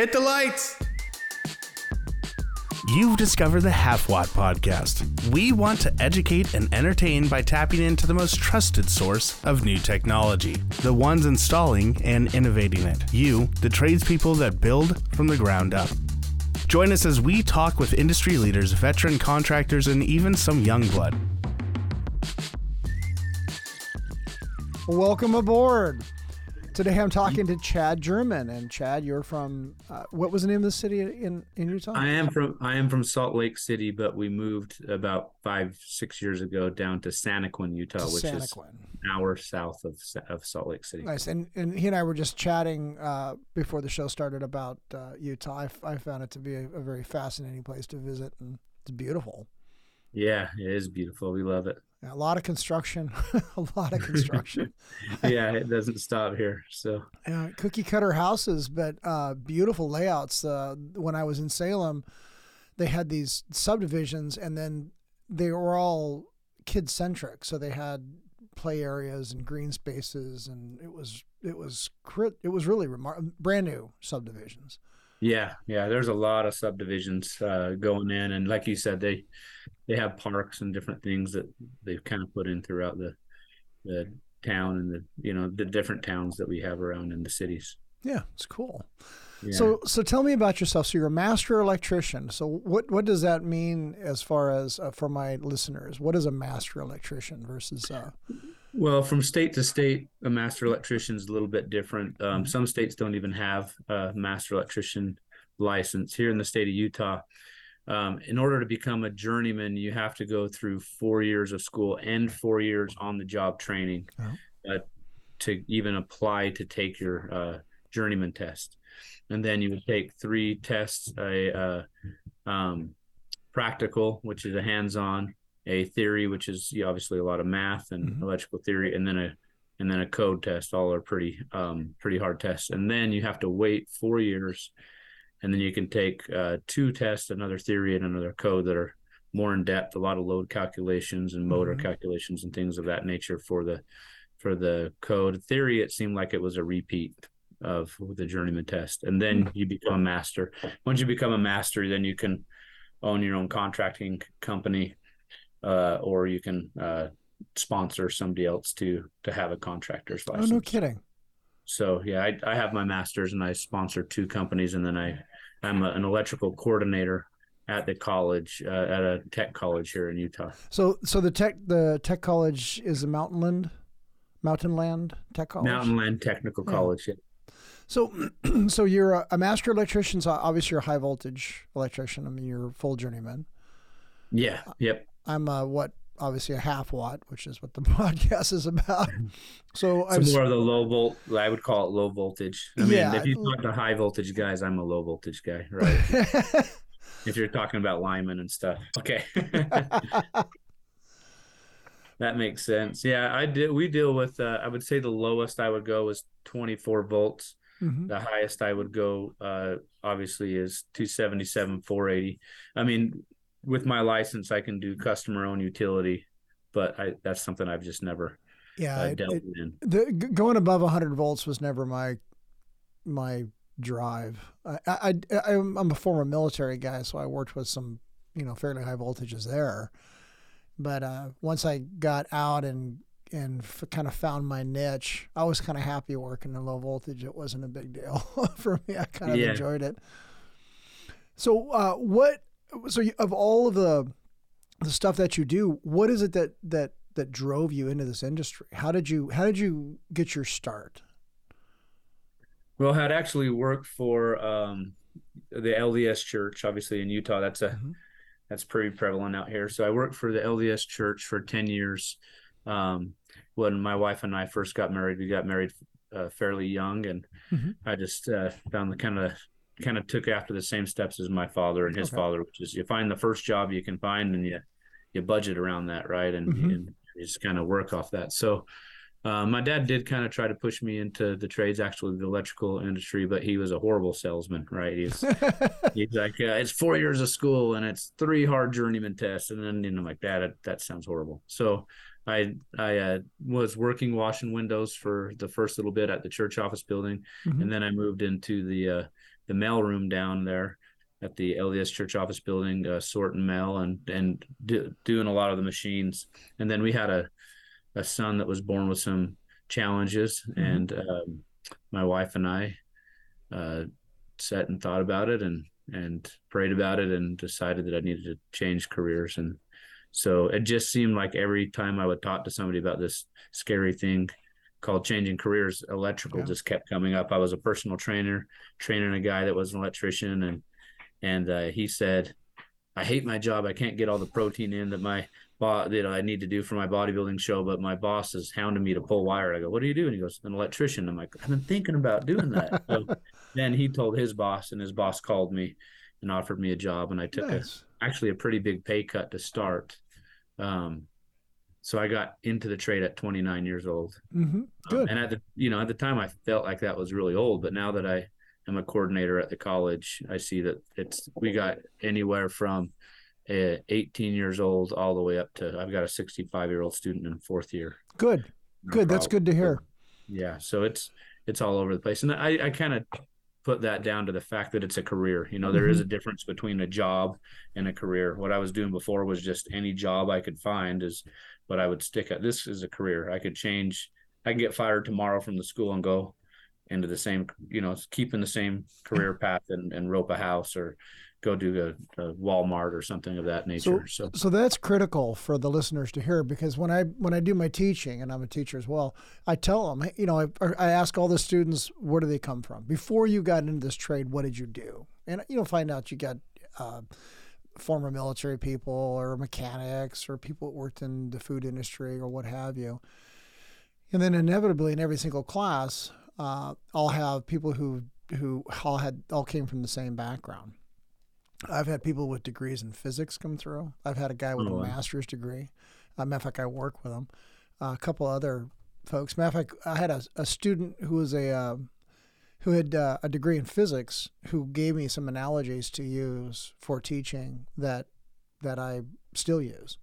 Hit the lights. You've discovered the Half Watt Podcast. We want to educate and entertain by tapping into the most trusted source of new technology, the ones installing and innovating it. You, the tradespeople that build from the ground up. Join us as we talk with industry leaders, veteran contractors, and even some young blood. Welcome aboard. Today I'm talking to Chad German, and Chad, you're from uh, what was the name of the city in in Utah? I am from I am from Salt Lake City, but we moved about five six years ago down to Santaquin, Utah, To which is an hour south of of Salt Lake City. Nice, and and he and I were just chatting uh, before the show started about uh, Utah. I, f- I found it to be a, a very fascinating place to visit, and it's beautiful. Yeah, it is beautiful. We love it. A lot of construction, a lot of construction. yeah, it doesn't stop here. So uh, cookie cutter houses, but uh, beautiful layouts. Uh, when I was in Salem, they had these subdivisions, and then they were all kid centric. So they had play areas and green spaces, and it was it was crit- it was really remar- brand new subdivisions. Yeah, yeah, there's a lot of subdivisions uh, going in, and like you said, they they have parks and different things that they've kind of put in throughout the the town and the you know the different towns that we have around in the cities. Yeah, it's cool. Yeah. So so tell me about yourself. So you're a master electrician. So what what does that mean as far as uh, for my listeners? What is a master electrician versus uh, Well, from state to state, a master electrician is a little bit different. Um, some states don't even have a master electrician license. Here in the state of Utah, um, in order to become a journeyman, you have to go through four years of school and four years on the job training uh, to even apply to take your uh, journeyman test. And then you would take three tests a uh, um, practical, which is a hands on, a theory, which is obviously a lot of math and Mhm. electrical theory, and then a and then a code test. All are pretty um, pretty hard tests. And then you have to wait four years, and then you can take uh, two tests, another theory and another code that are more in depth, a lot of load calculations and motor Mhm. calculations and things of that nature for the for the code theory. It seemed like it was a repeat of the journeyman test, and then you become a master. Once you become a master, then you can own your own contracting company, uh, or you can uh, sponsor somebody else to to have a contractor's license. Oh no kidding. So yeah, I, I have my master's and I sponsor two companies, and then I I'm a, an electrical coordinator at the college uh, at a tech college here in Utah. So so the tech the tech college is a Mountainland, Mountainland Tech College. Mountain Land Technical Yeah. College. Yeah. So so you're a, a master electrician. So obviously you're a high voltage electrician. I mean you're a full journeyman. Yeah. Yep. I'm a what obviously a half watt, which is what the podcast is about. So I've It's more of the low volt. I would call it low voltage. I mean, Yeah. if you talk to high voltage guys, I'm a low voltage guy, right? if you're talking about linemen and stuff. Okay. that makes sense. Yeah, I did. We deal with. Uh, I would say the lowest I would go is 24 volts. Mhm. The highest I would go, uh, obviously, is 277, 480. I mean, with my license, I can do customer owned utility, but I, that's something I've just never yeah, uh, dealt it- in. the going above 100 volts was never my my drive. I, I, I I'm I'm a former military guy, so I worked with some you know fairly high voltages there. But uh, once I got out and and f- kind of found my niche, I was kind of happy working in low voltage. It wasn't a big deal for me. I kind of Yeah. enjoyed it. So uh, what? So of all of the the stuff that you do, what is it that that that drove you into this industry? How did you how did you get your start? Well, I'd actually worked for um, the LDS Church, obviously in Utah. That's a Mhm. that's pretty prevalent out here. So I worked for the LDS Church for ten years. Um, when my wife and I first got married, we got married uh, fairly young, and Mhm. I just uh, found the kind of kind of took after the same steps as my father and his Okay. father, which is you find the first job you can find, and you you budget around that, right? And, Mhm. and you just kind of work off that. So uh, my dad did kind of try to push me into the trades, actually the electrical industry, but he was a horrible salesman, right? He's he's like, uh, it's four years of school and it's three hard journeyman tests, and then you know, like that, that sounds horrible. So I I uh, was working washing windows for the first little bit at the church office building, Mhm. and then I moved into the uh, the mail room down there at the LDS Church office building, uh, sorting mail and and do, doing a lot of the machines. And then we had a a son that was born with some challenges, mm-hmm. and um, my wife and I uh, sat and thought about it and and prayed about it and decided that I needed to change careers and so it just seemed like every time I would talk to somebody about this scary thing called changing careers, electrical yeah. just kept coming up. I was a personal trainer, training a guy that was an electrician, and and uh, he said, "I hate my job. I can't get all the protein in that my that I need to do for my bodybuilding show, but my boss is hounding me to pull wire." I go, "What do you do?" And he goes, "An electrician." I'm like, "I've been thinking about doing that." so then he told his boss, and his boss called me and offered me a job, and I took nice. a, actually a pretty big pay cut to start. Um, so I got into the trade at 29 years old. Mm-hmm. Um, Good. Um, and at the you know at the time I felt like that was really old, but now that I am a coordinator at the college, I see that it's we got anywhere from uh, 18 years old all the way up to I've got a 65 year old student in fourth year. Good. No Good. That's good to hear. Yeah. So it's it's all over the place, and I I kind of put that down to the fact that it's a career. You know, there mm-hmm. is a difference between a job and a career. What I was doing before was just any job I could find is what I would stick at. This is a career. I could change. I can get fired tomorrow from the school and go into the same, you know, keeping the same career path and, and rope a house or go do a, a, Walmart or something of that nature. So, so, so that's critical for the listeners to hear because when I when I do my teaching and I'm a teacher as well, I tell them, you know, I, I ask all the students where do they come from before you got into this trade. What did you do? And you know, find out you got. Uh, former military people or mechanics or people that worked in the food industry or what have you. And then inevitably in every single class, uh, I'll have people who who all had all came from the same background. I've had people with degrees in physics come through. I've had a guy with oh, a master's degree. Uh, matter of fact, I work with him. Uh, a couple other folks. Matter of fact, I had a, a student who was a uh, who had uh, a degree in physics who gave me some analogies to use for teaching that that I still use.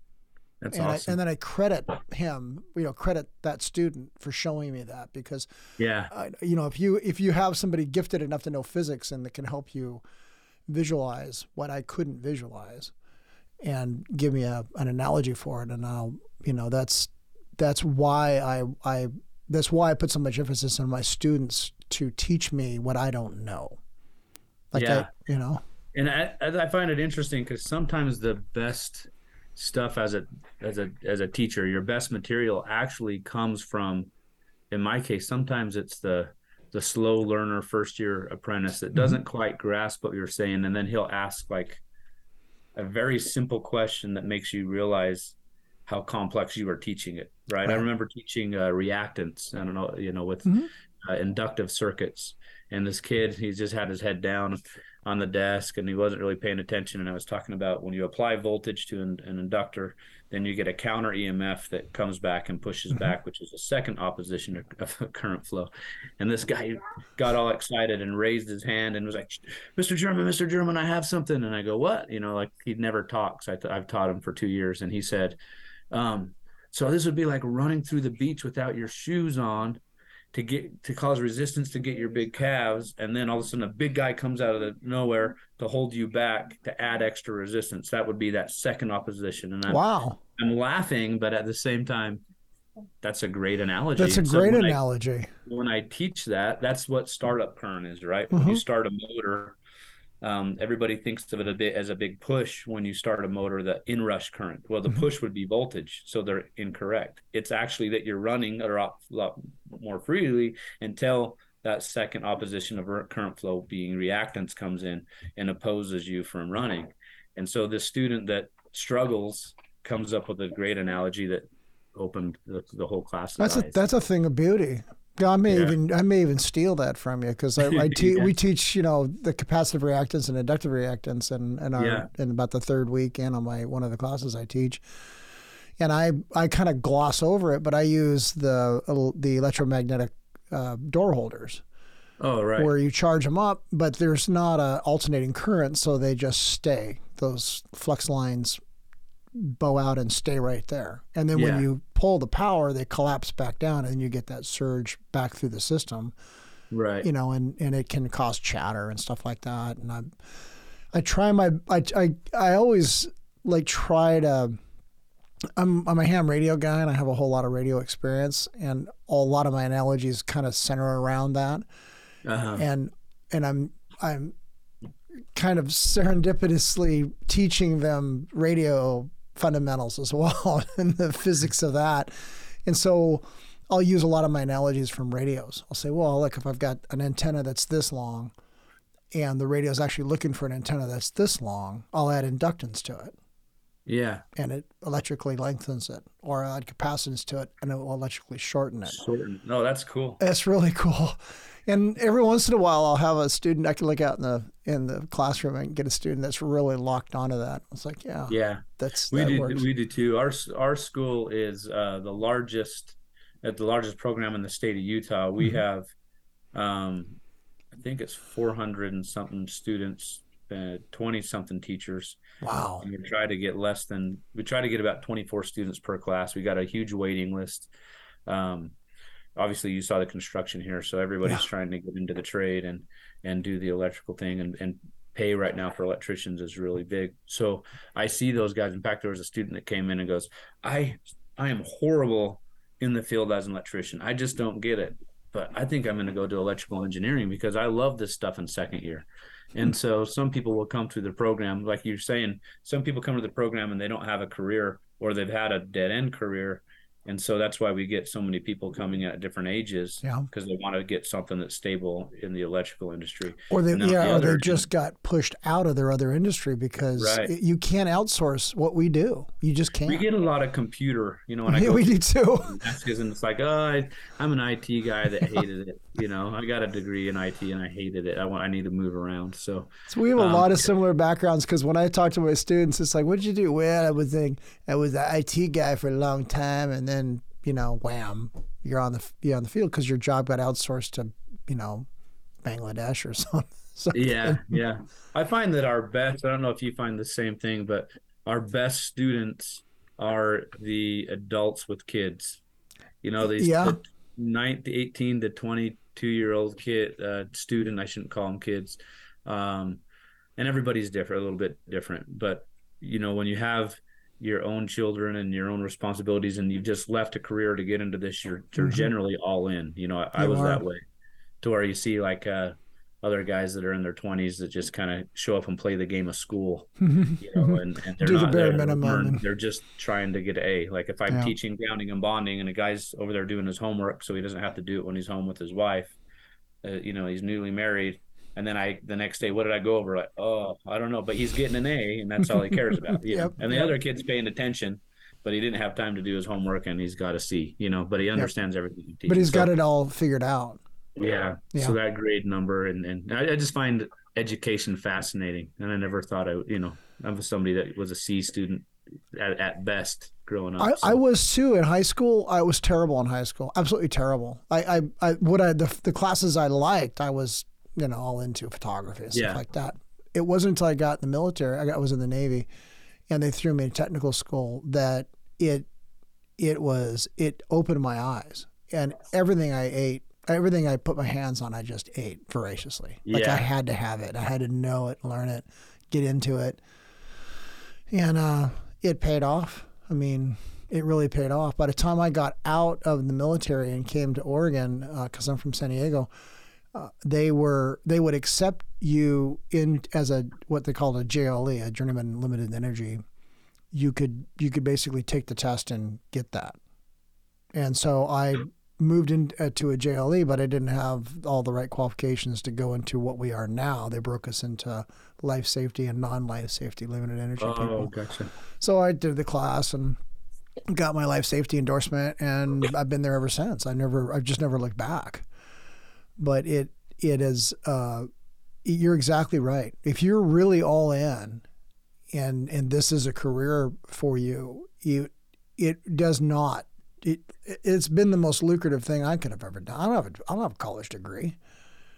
That's and awesome. I, and then I credit him, you know, credit that student for showing me that because, yeah, uh, you know, if you if you have somebody gifted enough to know physics and that can help you visualize what I couldn't visualize and give me a, an analogy for it and I'll you know that's that's why I I that's why I put so much emphasis on my students to teach me what I don't know. Like yeah. I, you know. And I, I find it interesting because sometimes the best stuff as a as a as a teacher, your best material actually comes from in my case, sometimes it's the the slow learner first year apprentice that doesn't mm-hmm. quite grasp what you're saying and then he'll ask like a very simple question that makes you realize how complex you are teaching it right, right. i remember teaching uh, reactance i don't know you know with mm-hmm. uh, inductive circuits and this kid he just had his head down on the desk and he wasn't really paying attention and i was talking about when you apply voltage to an, an inductor then you get a counter emf that comes back and pushes mm-hmm. back which is a second opposition of, current flow. And this guy got all excited and raised his hand and was like mr german mr german i have something. And i go what? You know like he never talks I th- i've taught him for two years and he said um, so this would be like running through the beach without your shoes on to get to cause resistance to get your big calves and then all of a sudden a big guy comes out of the nowhere to hold you back to add extra resistance. That would be that second opposition and I'm, wow. I'm laughing but at the same time that's a great analogy. That's a great when analogy. I, when i teach that that's what startup current is right? When mm-hmm. you start a motor um, everybody thinks of it a bit as a big push when you start a motor, the inrush current. Well, the mm-hmm. push would be voltage, so they're incorrect. It's actually that you're running a lot, lot more freely until that second opposition of current flow being reactance comes in and opposes you from running. And so the student that struggles comes up with a great analogy that opened the, the whole class. That's a that's a thing of beauty. I may yeah. even I may even steal that from you because I, I te- yeah. we teach you know the capacitive reactance and inductive reactance and and our yeah. in about the third week and on my one of the classes I teach, and I I kind of gloss over it, but I use the the electromagnetic uh, door holders. Oh right. Where you charge them up, but there's not a alternating current, so they just stay. Those flux lines bow out and stay right there. And then yeah. when you pull the power, they collapse back down, and you get that surge back through the system. Right. You know, and and it can cause chatter and stuff like that. And I, I try my I I I always like try to. I'm I'm a ham radio guy and I have a whole lot of radio experience and a lot of my analogies kind of center around that. Uh-huh. And and I'm I'm kind of serendipitously teaching them radio fundamentals as well and the physics of that. And so I'll use a lot of my analogies from radios. I'll say, well, look, if I've got an antenna that's this long and the radio is actually looking for an antenna that's this long, I'll add inductance to it Yeah. and it electrically lengthens it, or I'll add capacitance to it and it will electrically shorten it. Shorten. No, that's cool. That's really cool. And every once in a while, I'll have a student I can look out in the in the classroom and get a student that's really locked onto that. It's like, yeah, Yeah. that's We that do. works. We do too. Our our school is uh, the largest at the largest program in the state of Utah. We Mm-hmm. have, um, I think it's 400 and something students, 20 something teachers. wow. And we try to get less than we try to get about 24 students per class. We got a huge waiting list. Um, obviously, you saw the construction here, so everybody's Yeah. trying to get into the trade and and do the electrical thing and and pay right now for electricians is really big. So I see those guys. In fact, there was a student that came in and goes, "I I am horrible in the field as an electrician. I just don't get it." But I think I'm going to go do electrical engineering because I love this stuff in second year. And so some people will come through the program, like you're saying, some people come to the program and they don't have a career or they've had a dead end career. And so that's why we get so many people coming at different ages Yeah. because they want to get something that's stable in the electrical industry. Or they, yeah, the or they just got pushed out of their other industry because Right. it- you can't outsource what we do. You just can't. We get a lot of computer, you know, when I Yeah, go we do too. And it's like, oh, I, I'm an IT guy that hated it. You know, I got a degree in IT and I hated it. I want, I need to move around. So So we have a Um, lot of similar backgrounds because when I talk to my students, it's like, what did you do?" Well, I was think I was an IT guy for a long time, and then you know, wham, you're on the you're on the field because your job got outsourced to you know Bangladesh or something. So, yeah, yeah. I find that our best, I don't know if you find the same thing, but our best students are the adults with kids. You know, these Yeah. the 9 to 18 to 22 year old kid, uh, student, I shouldn't call them kids. Um, and everybody's different, a little bit different. But, you know, when you have your own children and your own responsibilities and you've just left a career to get into this, you're, you're Mhm. generally all in. You know, I, I was are. that way to where you see like, uh, other guys that are in their 20s that just kind of show up and play the game of school, you know, and, and they're Do the not bare there to minimum. They're just trying to get A. Like if I'm Yeah. teaching grounding and bonding and a guy's over there doing his homework so he doesn't have to do it when he's home with his wife, uh, you know, he's newly married. And then I, the next day, what did I go over? Like, oh, I don't know, but he's getting an A and that's all he cares about. Yeah. Yep, And the yep. other kid's paying attention, but he didn't have time to do his homework and he's got a C, you know, but he understands everything. he but he's teaches. got it all figured out. yeah. Yeah. So that grade number and and I, I just find education fascinating, and I never thought I you know I was somebody that was a C student at, at best growing up. I, so- I was too in high school. I was terrible in high school, absolutely terrible. I, I, I what I the, the classes I liked, I was you know all into photography and stuff Yeah. like that. It wasn't until I got in the military, I, got, I was in the Navy, and they threw me in technical school that it it was it opened my eyes and everything I ate. Everything I put my hands on, I just ate voraciously. Like Yeah. I had to have it. I had to know it, learn it, get into it and uh, it paid off. I mean, it really paid off. By the time I got out of the military and came to Oregon, because I'm from San Diego, uh, they were they would accept you in as a what they called a JLE, a journeyman limited energy. You could you could basically take the test and get that. And so I moved into a JLE, but I didn't have all the right qualifications to go into what we are now. They broke us into life safety and non-life safety limited energy oh, people. gotcha. So I did the class and got my life safety endorsement, and I've been there ever since. I never, I've just never looked back. But it, it is, uh, you're exactly right. If you're really all in, and and this is a career for you, you, it does not. It, it's been the most lucrative thing I could have ever done. I don't have a, I don't have a college degree.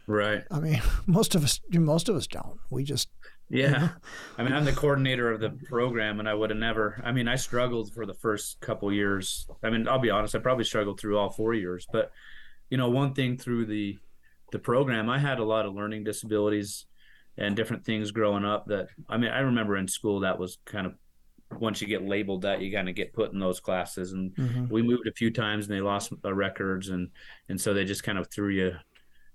Right. I mean, most of us, most of us don't. We just Yeah. I mean, I'm the coordinator of the program, and I would have never. I mean, I struggled for the first couple years. I mean, I'll be honest, I probably struggled through all four years. But you know, one thing through the the program. I had a lot of learning disabilities and different things growing up that I mean I remember in school that was kind of once you get labeled that you kind of get put in those classes and mm-hmm. we moved a few times and they lost the records and and so they just kind of threw you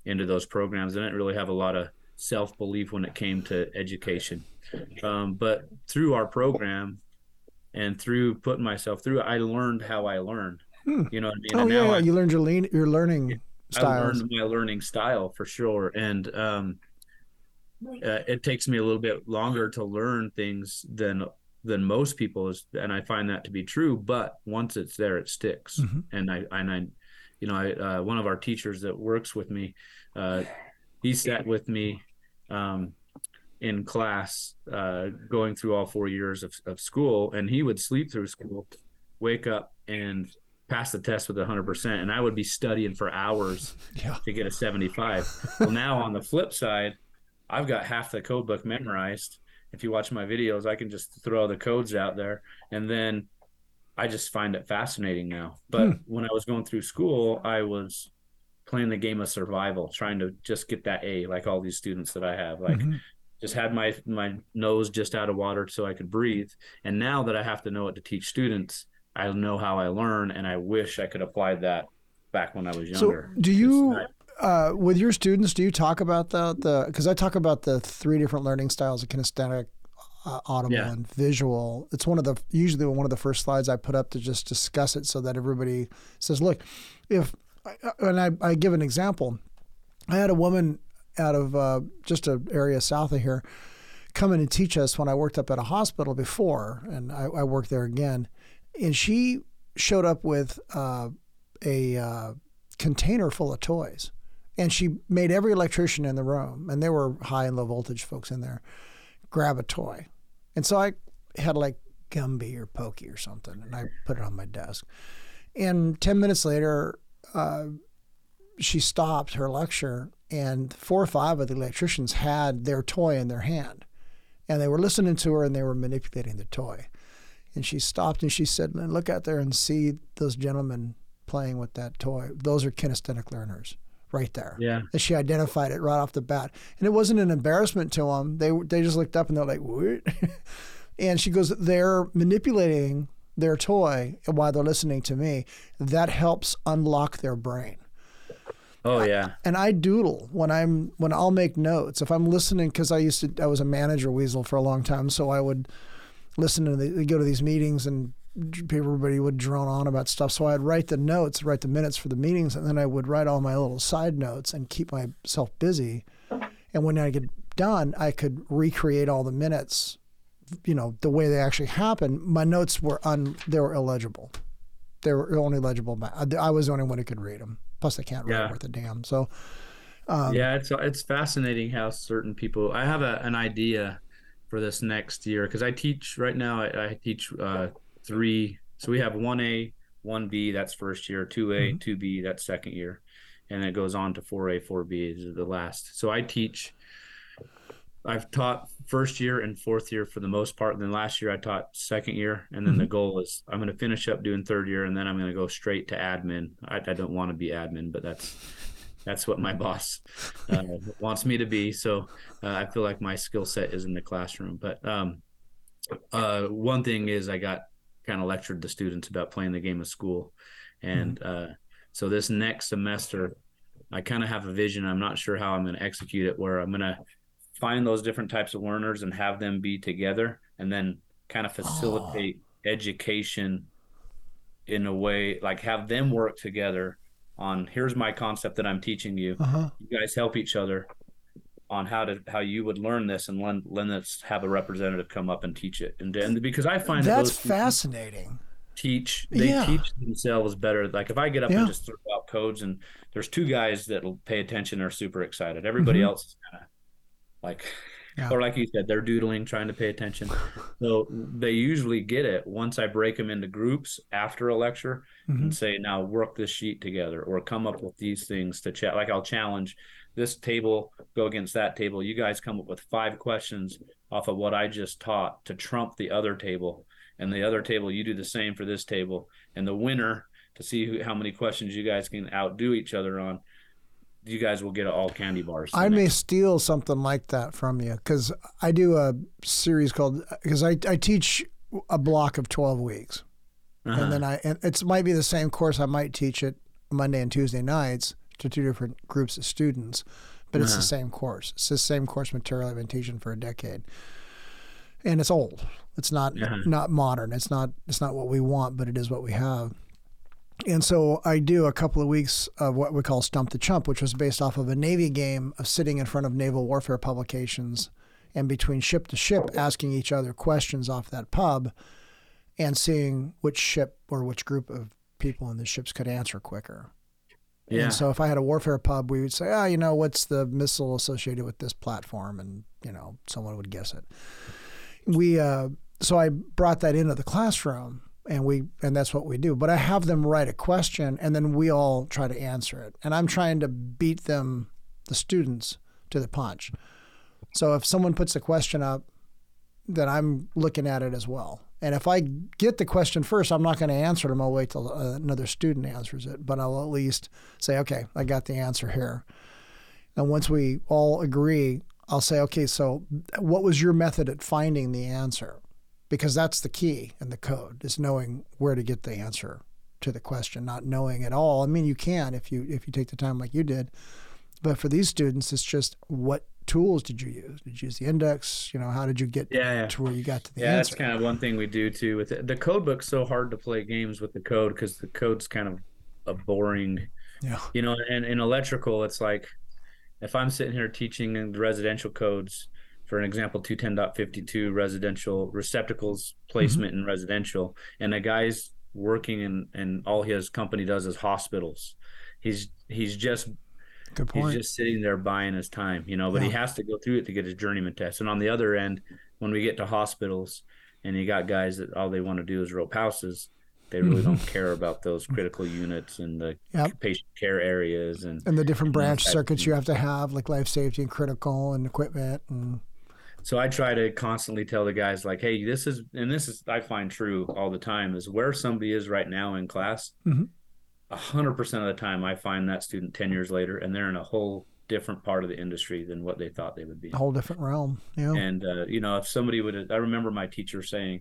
into those programs. I didn't really have a lot of self belief when it came to education. Um, but through our program and through putting myself through I learned how I learned. Hmm. You know what I mean? Oh, yeah, I, you learned your, lean, your learning styles. I learned my learning style for sure. And um, uh, it takes me a little bit longer to learn things than than most people is and i find that to be true but once it's there it sticks mm-hmm. and i and i you know, I, uh, one of our teachers that works with me, uh, he sat with me um, in class, uh, going through all four years of, of school, and he would sleep through school, wake up, and pass the test with 100%. And I would be studying for hours yeah. to get a 75. well, now on the flip side, I've got half the code book memorized. If you watch my videos, I can just throw the codes out there. And then I just find it fascinating now. But hmm. when I was going through school, I was playing the game of survival, trying to just get that A, like all these students that I have. Like mm-hmm. just had my my nose just out of water so I could breathe. And now that I have to know what to teach students, I know how I learn and I wish I could apply that back when I was younger. So do you uh, with your students, do you talk about the the because I talk about the three different learning styles of kinesthetic, uh, audible yeah. and visual. It's one of the usually one of the first slides I put up to just discuss it so that everybody says, look, if and I, I give an example. I had a woman out of uh, just an area south of here come in and teach us when I worked up at a hospital before, and I, I worked there again. And she showed up with uh, a uh, container full of toys, and she made every electrician in the room, and there were high and low voltage folks in there, grab a toy. And so I had like Gumby or Pokey or something, and I put it on my desk. And 10 minutes later, uh, she stopped her lecture, and four or five of the electricians had their toy in their hand. And they were listening to her and they were manipulating the toy. And she stopped and she said, Look out there and see those gentlemen playing with that toy. Those are kinesthetic learners right there. Yeah. And she identified it right off the bat. And it wasn't an embarrassment to them. They they just looked up and they're like, "What?" and she goes, "They're manipulating their toy while they're listening to me. That helps unlock their brain." Oh yeah. And I doodle when I'm when I'll make notes. If I'm listening cuz I used to I was a manager weasel for a long time, so I would listen to the, go to these meetings and everybody would drone on about stuff. So I'd write the notes, write the minutes for the meetings, and then I would write all my little side notes and keep myself busy. And when I get done, I could recreate all the minutes, you know, the way they actually happened. My notes were un, they were illegible. They were only legible. By, I was the only one who could read them. Plus, I can't read yeah. worth a damn. So, um, yeah, it's it's fascinating how certain people. I have a, an idea for this next year because I teach right now. I, I teach uh, three. So we have 1A, 1B, that's first year, 2A, mm-hmm. 2B, that's second year. And it goes on to 4A, 4B is the last. So I teach, I've taught first year and fourth year for the most part. And then last year I taught second year. And then mm-hmm. the goal is I'm going to finish up doing third year and then I'm going to go straight to admin. I, I don't want to be admin, but that's that's what my boss uh, wants me to be. So uh, I feel like my skill set is in the classroom. But um, uh, one thing is I got kind of lectured the students about playing the game of school. And mm-hmm. uh, so this next semester, I kind of have a vision. I'm not sure how I'm going to execute it, where I'm going to find those different types of learners and have them be together and then kind of facilitate oh. education in a way like have them work together on here's my concept that I'm teaching you. Uh-huh. You guys help each other on how to how you would learn this and then let's have a representative come up and teach it and, and because i find that's that fascinating teach they yeah. teach themselves better like if i get up yeah. and just throw out codes and there's two guys that'll pay attention are super excited everybody mm-hmm. else is kind of like yeah. or like you said they're doodling trying to pay attention so they usually get it once i break them into groups after a lecture mm-hmm. and say now work this sheet together or come up with these things to chat like i'll challenge this table go against that table. You guys come up with five questions off of what I just taught to trump the other table. And the other table, you do the same for this table. And the winner to see who, how many questions you guys can outdo each other on. You guys will get all candy bars. I may steal something like that from you because I do a series called because I, I teach a block of twelve weeks, uh-huh. and then I and it might be the same course. I might teach it Monday and Tuesday nights to two different groups of students, but uh-huh. it's the uh-huh. same course. It's the same course material I've been teaching for a decade, and it's old. It's not uh-huh. not modern. It's not it's not what we want, but it is what we have. And so I do a couple of weeks of what we call Stump the Chump, which was based off of a Navy game of sitting in front of naval warfare publications and between ship to ship asking each other questions off that pub and seeing which ship or which group of people in the ships could answer quicker. Yeah. And so if I had a warfare pub, we would say, ah, oh, you know, what's the missile associated with this platform? And, you know, someone would guess it. We, uh, so I brought that into the classroom and we and that's what we do. But i have them write a question and then we all try to answer it. And i'm trying to beat them the students to the punch. So if someone puts a question up then i'm looking at it as well. And if i get the question first i'm not going to answer it. I'll wait till uh, another student answers it. But i'll at least say okay i got the answer here. And once we all agree i'll say okay so what was your method at finding the answer because that's the key in the code is knowing where to get the answer to the question, not knowing at all. I mean, you can if you if you take the time like you did, but for these students, it's just what tools did you use? Did you use the index? You know, how did you get yeah, yeah. to where you got to the yeah, answer? that's kind of one thing we do too. With it. the code book's so hard to play games with the code because the code's kind of a boring. Yeah. You know, and in electrical, it's like if I'm sitting here teaching the residential codes, for an example 210.52 residential receptacles placement mm-hmm. in residential and a guy's working in and all his company does is hospitals he's he's just he's just sitting there buying his time you know but yeah. he has to go through it to get his journeyman test and on the other end when we get to hospitals and you got guys that all they want to do is rope houses they really mm-hmm. don't care about those critical units and the yep. patient care areas and and the different branch circuits you have to have like life safety and critical and equipment and so I try to constantly tell the guys like, hey, this is and this is I find true all the time is where somebody is right now in class. Mm-hmm. A hundred percent of the time, I find that student ten years later, and they're in a whole different part of the industry than what they thought they would be. A whole different realm. Yeah. And uh, you know, if somebody would, I remember my teacher saying,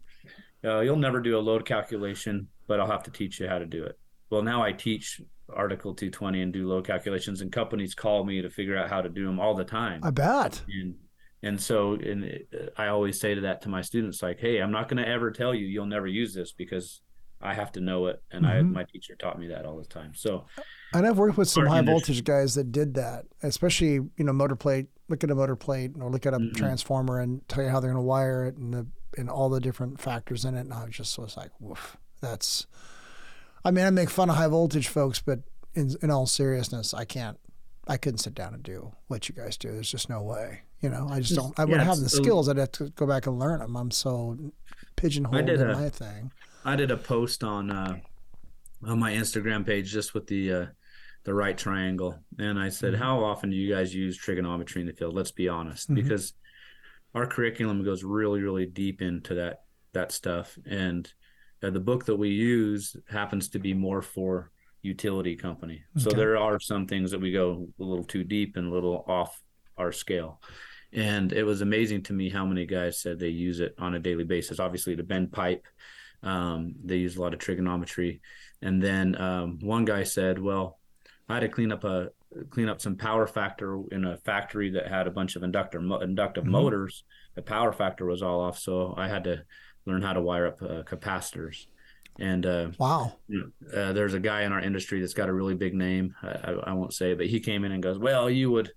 uh, "You'll never do a load calculation, but I'll have to teach you how to do it." Well, now I teach Article 220 and do load calculations, and companies call me to figure out how to do them all the time. I bet. And and so and i always say to that to my students like hey i'm not going to ever tell you you'll never use this because i have to know it and mm-hmm. i my teacher taught me that all the time so and i've worked with some high voltage guys that did that especially you know motor plate look at a motor plate or look at a mm-hmm. transformer and tell you how they're going to wire it and the and all the different factors in it and i just was like woof that's i mean i make fun of high voltage folks but in, in all seriousness i can't I couldn't sit down and do what you guys do. There's just no way. You know, I just don't. I wouldn't have the skills. I'd have to go back and learn them. I'm so pigeonholed in a, my thing. I did a post on uh, on my Instagram page just with the uh, the right triangle, and I said, mm-hmm. "How often do you guys use trigonometry in the field?" Let's be honest, mm-hmm. because our curriculum goes really, really deep into that that stuff, and uh, the book that we use happens to be more for utility company. Okay. So there are some things that we go a little too deep and a little off our scale. And it was amazing to me how many guys said they use it on a daily basis. Obviously, to bend pipe, um, they use a lot of trigonometry. And then um, one guy said, "Well, I had to clean up a clean up some power factor in a factory that had a bunch of inductor inductive mm-hmm. motors. The power factor was all off, so I had to learn how to wire up uh, capacitors." And uh, wow, uh, there's a guy in our industry that's got a really big name. I, I, won't say, but he came in and goes, "Well, you would,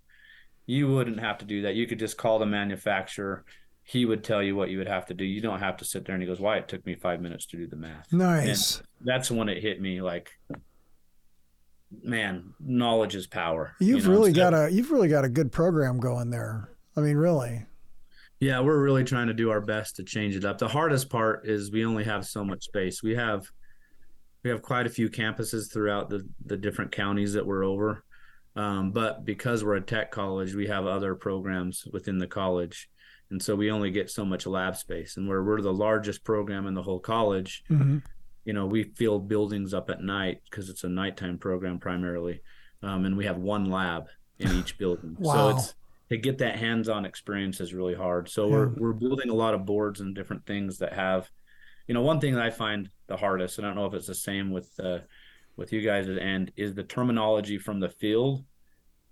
you wouldn't have to do that. You could just call the manufacturer. He would tell you what you would have to do. You don't have to sit there." And he goes, "Why? It took me five minutes to do the math." Nice. And that's when it hit me like, man, knowledge is power. You've you know, really got a you've really got a good program going there. I mean, really. Yeah, we're really trying to do our best to change it up. The hardest part is we only have so much space. We have we have quite a few campuses throughout the the different counties that we're over. Um, but because we're a tech college, we have other programs within the college, and so we only get so much lab space. And where we're the largest program in the whole college, mm-hmm. you know, we fill buildings up at night because it's a nighttime program primarily. um, and we have one lab in each building. Wow. So it's to get that hands-on experience is really hard. So we're we're building a lot of boards and different things that have, you know, one thing that I find the hardest, and I don't know if it's the same with uh, with you guys at end, is the terminology from the field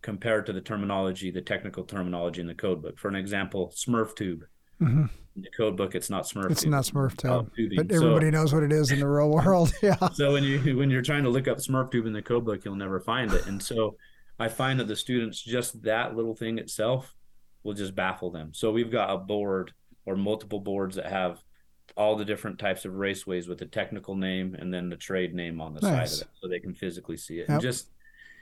compared to the terminology, the technical terminology in the code book. For an example, Smurf tube. Mhm. In the code book, it's not Smurf. It's tube, not Smurf tube, tubing. but So- everybody knows what it is in the real world. Yeah. so when you when you're trying to look up Smurf tube in the code book, you'll never find it. And so I find that the students just that little thing itself will just baffle them. So we've got a board or multiple boards that have all the different types of raceways with the technical name and then the trade name on the side of it, so they can physically see it. Yep. And just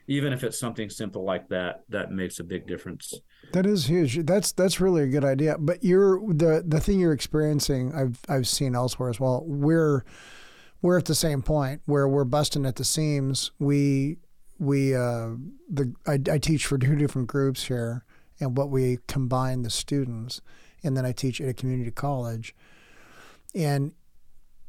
even if it's something simple like that, that makes a big difference. That is huge. That's that's really a good idea. But you're the the thing you're experiencing. I've I've seen elsewhere as well. We're we're at the same point where we're busting at the seams. We we uh, the I, I teach for two different groups here, and what we combine the students, and then I teach at a community college, and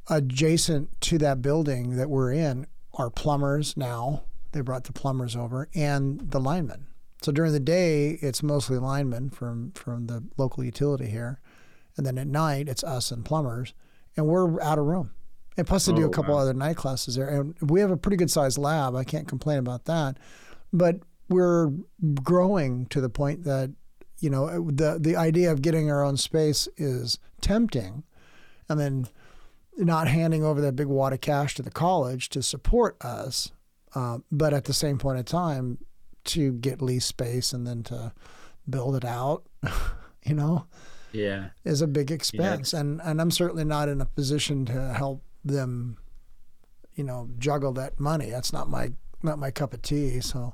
adjacent to that building that we're in are plumbers now. They brought the plumbers over and the linemen. So during the day, it's mostly linemen from from the local utility here, and then at night it's us and plumbers, and we're out of room. And plus, they do Oh, a couple wow. other night classes there, and we have a pretty good sized lab. I can't complain about that, but we're growing to the point that you know the the idea of getting our own space is tempting, and then not handing over that big wad of cash to the college to support us, uh, but at the same point in time to get lease space and then to build it out, you know, Yeah. is a big expense. And and I'm certainly not in a position to help them, you know, juggle that money. That's not my not my cup of tea. So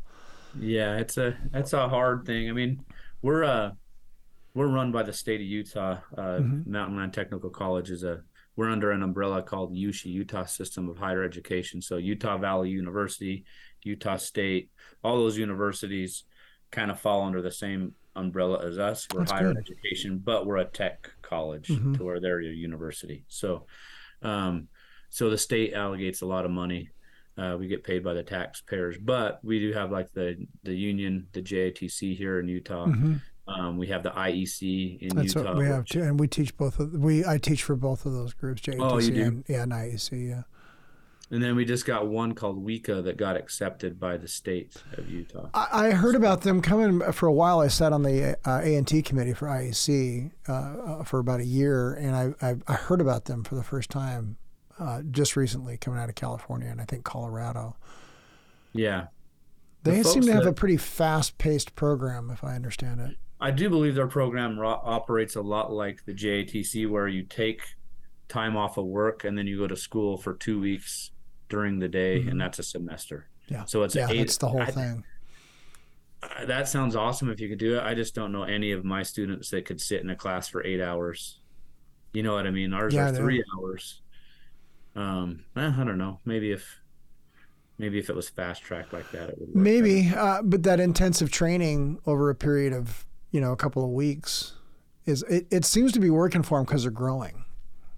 Yeah, it's a that's a hard thing. I mean, we're uh we're run by the state of Utah. Uh, Mountainland Technical College is a we're under an umbrella called USHE, Utah System of Higher Education. So Utah Valley University, Utah State, all those universities kind of fall under the same umbrella as us. We're That's higher good. education, but we're a tech college Mhm. to where they're a university. So, um, so the state allocates a lot of money. Uh, we get paid by the taxpayers, but we do have like the the union, the JATC here in Utah. mhm. Um, we have the IEC in that's Utah. what we have too. And we teach both of we I teach for both of those groups, JATC Oh, you do? and yeah, and IEC. Yeah. And then we just got one called WECA that got accepted by the state of Utah. I, I heard about them coming for a while. I sat on the uh, A and T committee for IEC uh, uh, for about a year, and I, I I heard about them for the first time uh, just recently, coming out of California and I think Colorado. Yeah. The They seem to have that- a pretty fast-paced program, if I understand it. I do believe their program ro- operates a lot like the JATC, where you take time off of work and then you go to school for two weeks during the day, Mhm. and that's a semester. Yeah. So it's yeah, eight, that's the whole I- thing. I- that sounds awesome if you could do it. I just don't know any of my students that could sit in a class for eight hours. You know what I mean? Ours Yeah, are three hours. Um, eh, I don't know. Maybe if maybe if it was fast tracked like that, it would. Maybe, uh, but that intensive training over a period of you know a couple of weeks is it, it seems to be working for them because they're growing.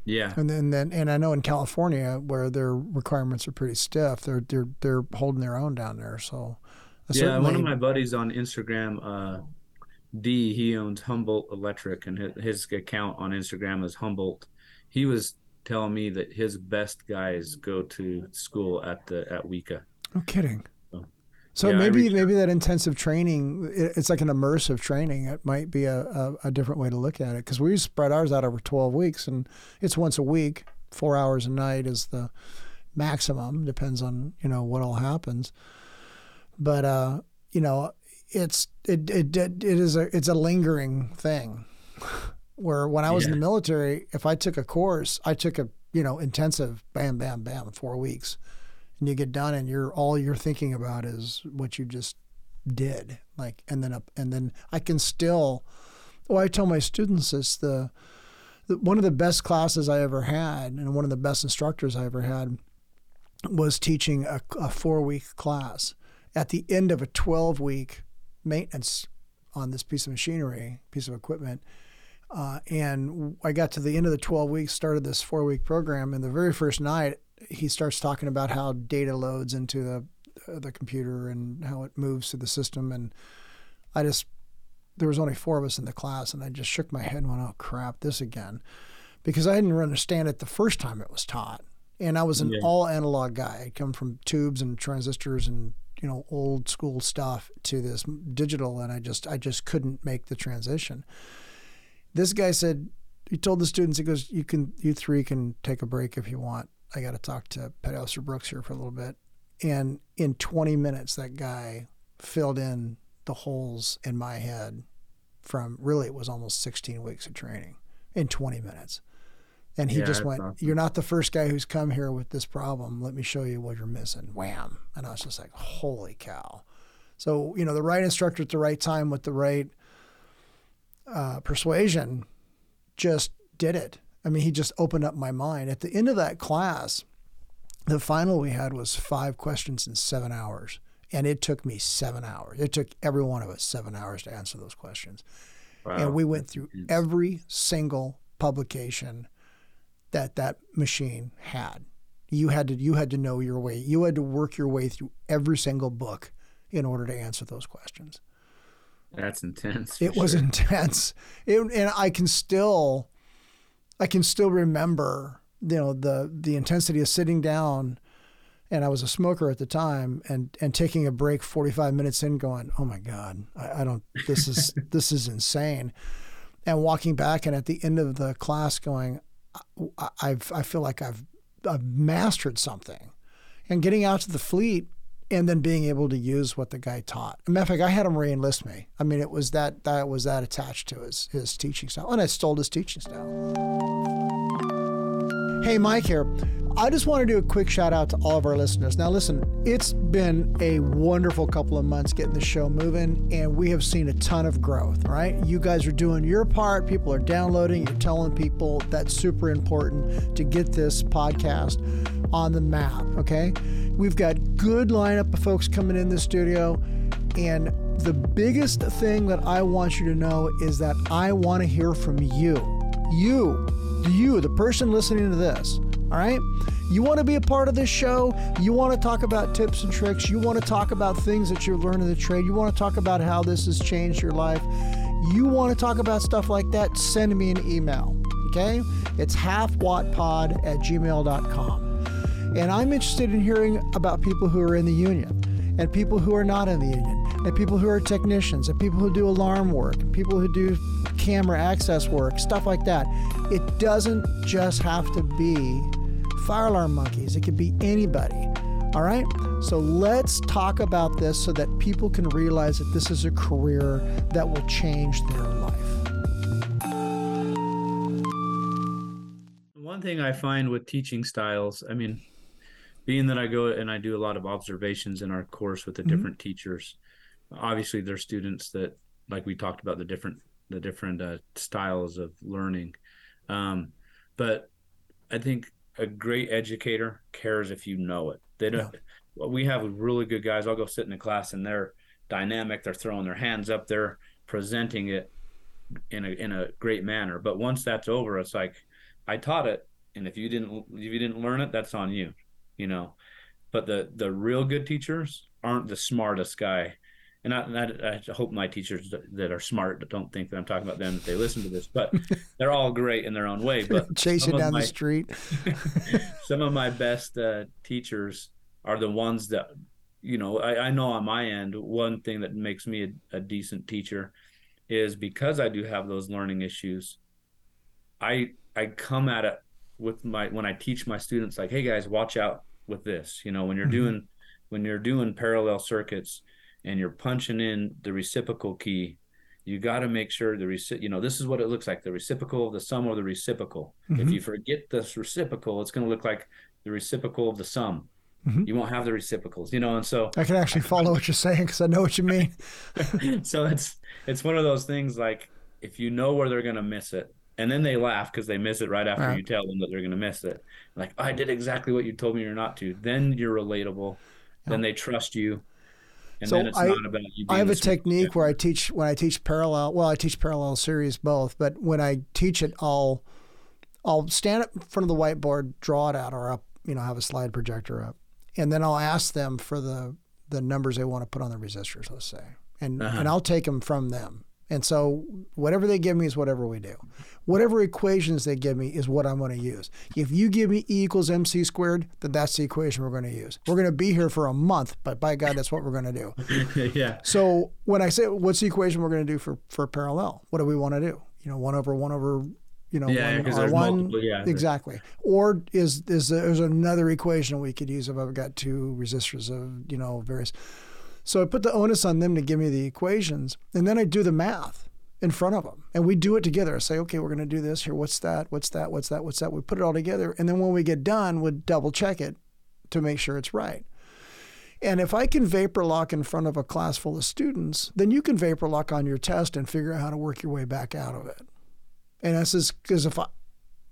Yeah. And then, then, and I know in California where their requirements are pretty stiff, they're they're they're holding their own down there. So, Yeah, one of my buddies on Instagram, uh, D, he owns Humboldt Electric, and his, his account on Instagram is Humboldt. He was telling me that his best guys go to school at the at WECA. no kidding. So, yeah, maybe maybe that intensive training, it's like an immersive training. It might be a, a, a different way to look at it because we spread ours out over twelve weeks, and it's once a week, four hours a night is the maximum. Depends on you know what all happens, but uh, you know it's it, it it it is a it's a lingering thing. Where when I was in the military, if I took a course, I took a you know intensive, bam, bam, bam, four weeks, and you get done, and you're all you're thinking about is what you just did, like, and then up, and then I can still. Well, I tell my students this the, the one of the best classes I ever had, and one of the best instructors I ever had, was teaching a, a four week class at the end of a twelve week maintenance on this piece of machinery, piece of equipment. Uh, and I got to the end of the 12 weeks, started this four week program. And the very first night, he starts talking about how data loads into the the computer and how it moves through the system. And I just, there was only four of us in the class, and I just shook my head and went, oh crap, this again. Because I didn't understand it the first time it was taught. And I was an Yeah. all analog guy. I'd come from tubes and transistors and you know old school stuff to this digital, and I just I just couldn't make the transition. This guy said he told the students he goes you can you three can take a break if you want. I got to talk to Petty Officer Brooks here for a little bit. And in 20 minutes, that guy filled in the holes in my head from really it was almost 16 weeks of training in 20 minutes. And he Yeah, just went, awesome. You're not the first guy who's come here with this problem. Let me show you what you're missing. Wham. And I was just like, Holy cow. So, you know, the right instructor at the right time with the right uh, persuasion just did it. I mean, he just opened up my mind. At the end of that class, the final we had was five questions in seven hours. And it took me seven hours. It took every one of us seven hours to answer those questions. Wow. And we went through every single publication that that machine had. You had to you had to know your way. You had to work your way through every single book in order to answer those questions. That's intense. It for was intense. It, and I can still, I can still remember, you know, the the intensity of sitting down, and I was a smoker at the time, and and taking a break forty five minutes in, going, oh my god, I, I don't, this is this is insane, and walking back, and at the end of the class, going, I, I've I feel like I've I've mastered something, and getting out to the fleet and then being able to use what the guy taught. Matter of fact, I had him re-enlist me. I mean, it was that that was that attached to his his teaching style, and I stole his teaching style. Hey, Mike here. I just want to do a quick shout out to all of our listeners. Now, listen, it's been a wonderful couple of months getting the show moving, and we have seen a ton of growth, right? You guys are doing your part. People are downloading, you're telling people that's super important to get this podcast on the map, okay? We've got good lineup of folks coming in the studio, and the biggest thing that I want you to know is that I want to hear from you. You, you, the person listening to this, all right? You want to be a part of this show? You want to talk about tips and tricks? You want to talk about things that you're learning in the trade? You want to talk about how this has changed your life? You want to talk about stuff like that? Send me an email, okay? It's halfwattpod at gmail.com. And I'm interested in hearing about people who are in the union and people who are not in the union and people who are technicians and people who do alarm work and people who do camera access work, stuff like that. It doesn't just have to be fire alarm monkeys, it could be anybody. All right? So let's talk about this so that people can realize that this is a career that will change their life. One thing I find with teaching styles, I mean, being that I go and I do a lot of observations in our course with the Mhm. different teachers, obviously there's students that, like we talked about, the different the different uh, styles of learning. Um, but I think a great educator cares if you know it. They don't. Well, we have really good guys. I'll go sit in a class and they're dynamic. They're throwing their hands up. They're presenting it in a in a great manner. But once that's over, it's like I taught it, and if you didn't if you didn't learn it, that's on you, you know. But the the real good teachers aren't the smartest guy, and I, and I, I hope my teachers that- that are smart don't think that I'm talking about them if they listen to this. But they're all great in their own way. But chasing down my- the street. some of my best uh, teachers are the ones that you know I, I know on my end one thing that makes me a, a decent teacher is because i do have those learning issues i i come at it with my when i teach my students like hey guys watch out with this you know when you're Mhm. doing when you're doing parallel circuits and you're punching in the reciprocal key you got to make sure the reci- you know this is what it looks like the reciprocal of the sum or the reciprocal if Mhm. you forget this reciprocal it's going to look like the reciprocal of the sum Mhm. you won't have the reciprocals you know and so I can actually follow what you're saying because I know what you mean. so it's it's one of those things like if you know where they're going to miss it and then they laugh because they miss it right after you tell them that they're going to miss it. Like i did exactly what you told me you're not to. Then you're relatable. Then they trust you. And So then it's I- not about you I have a technique where I teach when I teach parallel. Well, I teach parallel series both, but when I teach it, I'll I'll stand up in front of the whiteboard, draw it out, or up, you know, have a slide projector up, and then I'll ask them for the the numbers they want to put on the resistors, let's say, and Uh-huh. and I'll take them from them. And so whatever they give me is whatever we do. Whatever equations they give me is what I'm going to use. If you give me E equals mc squared, then that's the equation we're going to use. We're going to be here for a month, but by God, that's what we're going to do. yeah. So when I say what's the equation we're going to do for for parallel, what do we want to do? You know, one over one over, you know, Yeah, one R one, yeah. exactly. Or is is there's another equation we could use if I've got two resistors of you know various. So I put the onus on them to give me the equations, and then I do the math in front of them, and we do it together. I say, okay, we're going to do this here. What's that? What's that? What's that? What's that? We put it all together, and then when we get done, we double check it to make sure it's right. And if I can vapor lock in front of a class full of students, then you can vapor lock on your test and figure out how to work your way back out of it. And this is because if I,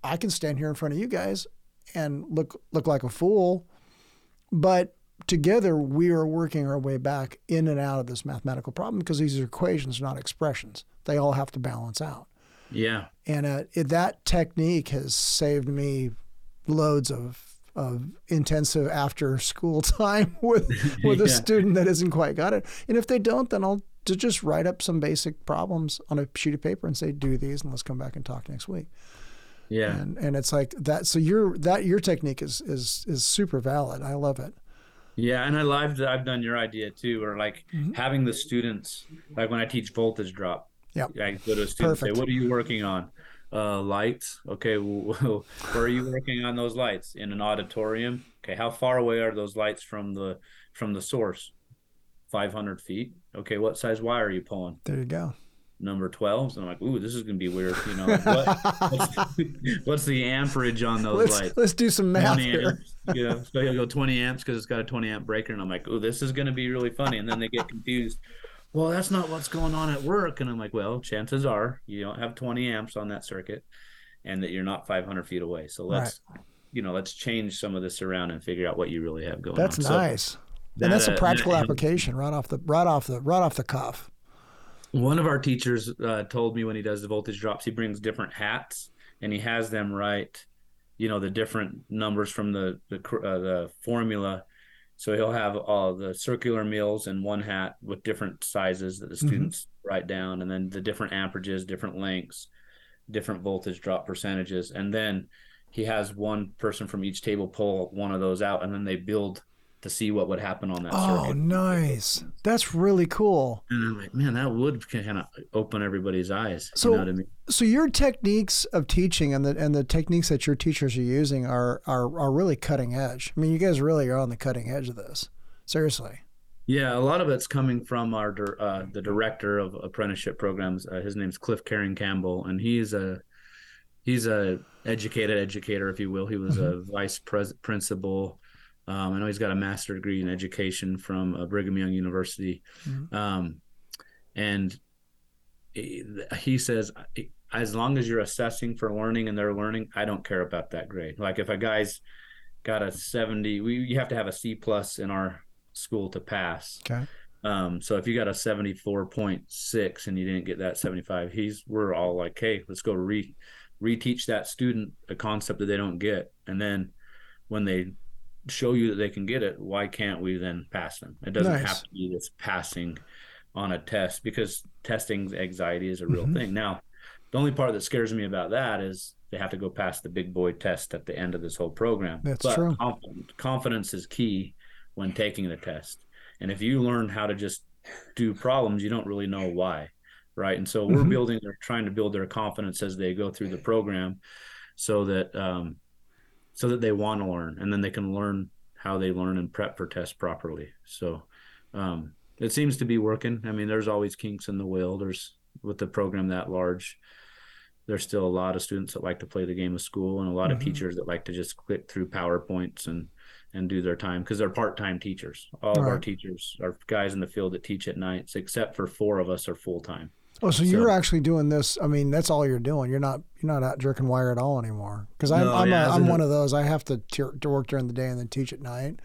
I can stand here in front of you guys and look look like a fool, but together we are working our way back in and out of this mathematical problem because these are equations, not expressions. They all have to balance out. Yeah. And uh, it, that technique has saved me loads of of intensive after school time with with a student that hasn't quite got it. And if they don't, then I'll to just write up some basic problems on a sheet of paper and say, do these, and let's come back and talk next week. Yeah. And and it's like that. So your that your technique is is is super valid. I love it. Yeah, and I live. I've done your idea too, or like Mm-hmm. having the students, like when I teach voltage drop. Yep. I go to a student and say, "What are you working on?" Uh, lights. Okay, well, where are you working on those lights? In an auditorium. Okay, how far away are those lights from the from the source? Five hundred feet. Okay, what size wire are you pulling? There you go. Number twelve. And I'm like, ooh, this is gonna be weird. You know, what, what's, what's the amperage on those Let's lights? let's do some math 20 here. amps. Yeah, so he'll go 20 amps because it's got a 20 amp breaker, and I'm like, oh, this is going to be really funny. And then they get confused. Well, that's not what's going on at work, and I'm like, well, chances are you don't have 20 amps on that circuit, and that you're not 500 feet away. So let's, you know, let's change some of this around and figure out what you really have going That's on. So nice. that, and that's uh, a practical that- application right off the right off the right off the cuff. One of our teachers uh, told me when he does the voltage drops, he brings different hats and he has them write, you know, the different numbers from the the cr- uh, the formula. So he'll have all the circular mils in one hat with different sizes that the students write down, and then the different amperages, different lengths, different voltage drop percentages, and then he has one person from each table pull one of those out, and then they build to see what would happen on that Oh, circuit. nice. That's really cool. And I'm like, man, that would kind of open everybody's eyes. So- you know what I mean? So your techniques of teaching and the and the techniques that your teachers are using are are are really cutting edge. I mean, you guys really are on the cutting edge of this. Seriously. Yeah, a lot of it's coming from our uh, the director of apprenticeship programs. Uh, his name's Cliff Caring Campbell, and he's a he's a educated educator, if you will. He was a vice pres- principal. Um, I know he's got a master degree in education from uh, Brigham Young University, Mhm. um, and he, he says as long as you're assessing for learning and they're learning, I don't care about that grade. Like if a guy's got a 70, we you have to have a C plus in our school to pass. Okay. Um, so if you got a 74.6 and you didn't get that 75, he's we're all like, hey, let's go re reteach that student a concept that they don't get. And then when they show you that they can get it, why can't we then pass them? It doesn't Nice. have to be this passing on a test because testing anxiety is a real Mhm. thing. Now, the only part that scares me about that is they have to go past the big boy test at the end of this whole program. That's but true. conf- confidence is key when taking the test. And if you learn how to just do problems, you don't really know why. Right. And so we're Mhm. building, they're trying to build their confidence as they go through the program so that, um, so that they want to learn and then they can learn how they learn and prep for tests properly. So, um, it seems to be working. I mean, there's always kinks in the wheel. There's with the program that large, there's still a lot of students that like to play the game of school and a lot Mhm. of teachers that like to just click through PowerPoints and and do their time because they're part-time teachers. All of our teachers are guys in the field that teach at nights, except for four of us are full-time. Oh, so, So- you're actually doing this. I mean, that's all you're doing. You're not you're not out jerking wire at all anymore. Because I'm No, I'm, yeah, a, I'm one of those. I have to to work during the day and then teach at night.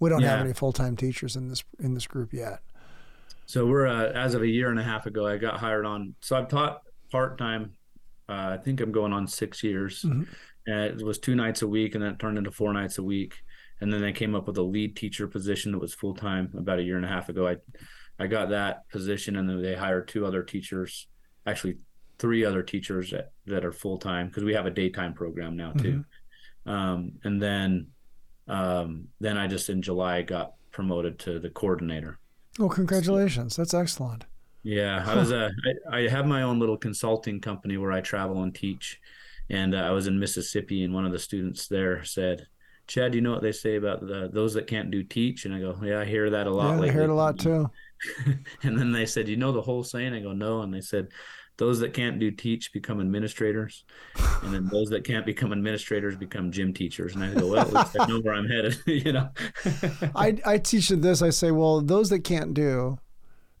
We don't have any full time teachers in this in this group yet. So we're uh, as of a year and a half ago, I got hired on. So I've taught part-time. Uh, I think I'm going on six years, Mhm. and it was two nights a week, and then it turned into four nights a week. and then they came up with a lead teacher position that was full time about a year and a half ago. I I got that position, and then they hired two other teachers, actually three other teachers that, that are full time because we have a daytime program now too. Mm-hmm. Um, and then um, then I just in July got promoted to the coordinator. Well, congratulations! That's excellent. Yeah, I was a. I, I have my own little consulting company where I travel and teach, and uh, I was in Mississippi, and one of the students there said, "Chad, do you know what they say about the those that can't do teach?" And I go, "Yeah, I hear that a lot." Yeah, lately. I hear it a lot too. and then they said, "You know the whole saying?" I go, "No," and they said, those that can't do teach become administrators, and then those that can't become administrators become gym teachers. And I go, well, at least I know where I'm headed, you know. I I teach this. I say, well, those that can't do,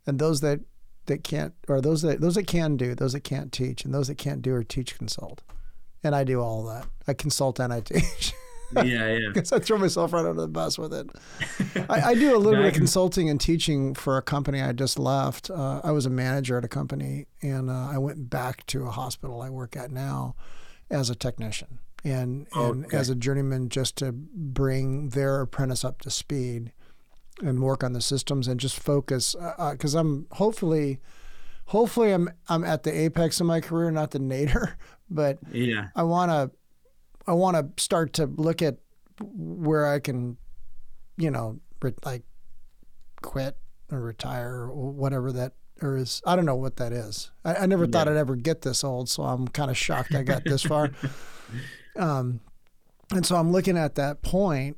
and those that that can't, or those that those that can do, those that can't teach, and those that can't do or teach consult. And I do all that. I consult and I teach. Yeah, yeah. Because I throw myself right under the bus with it. I, I, do a little bit of consulting and teaching for a company I just left. Uh, I was a manager at a company, and uh, I went back to a hospital I work at now as a technician and, and okay. as a journeyman just to bring their apprentice up to speed and work on the systems and just focus because uh, uh I'm hopefully hopefully I'm I'm at the apex of my career, not the nadir, but yeah, I want to I want to start to look at where I can, you know, re- like quit or retire or whatever that or is. I don't know what that is. I, I never yeah. thought I'd ever get this old, so I'm kind of shocked I got this far. Um, and so I'm looking at that point,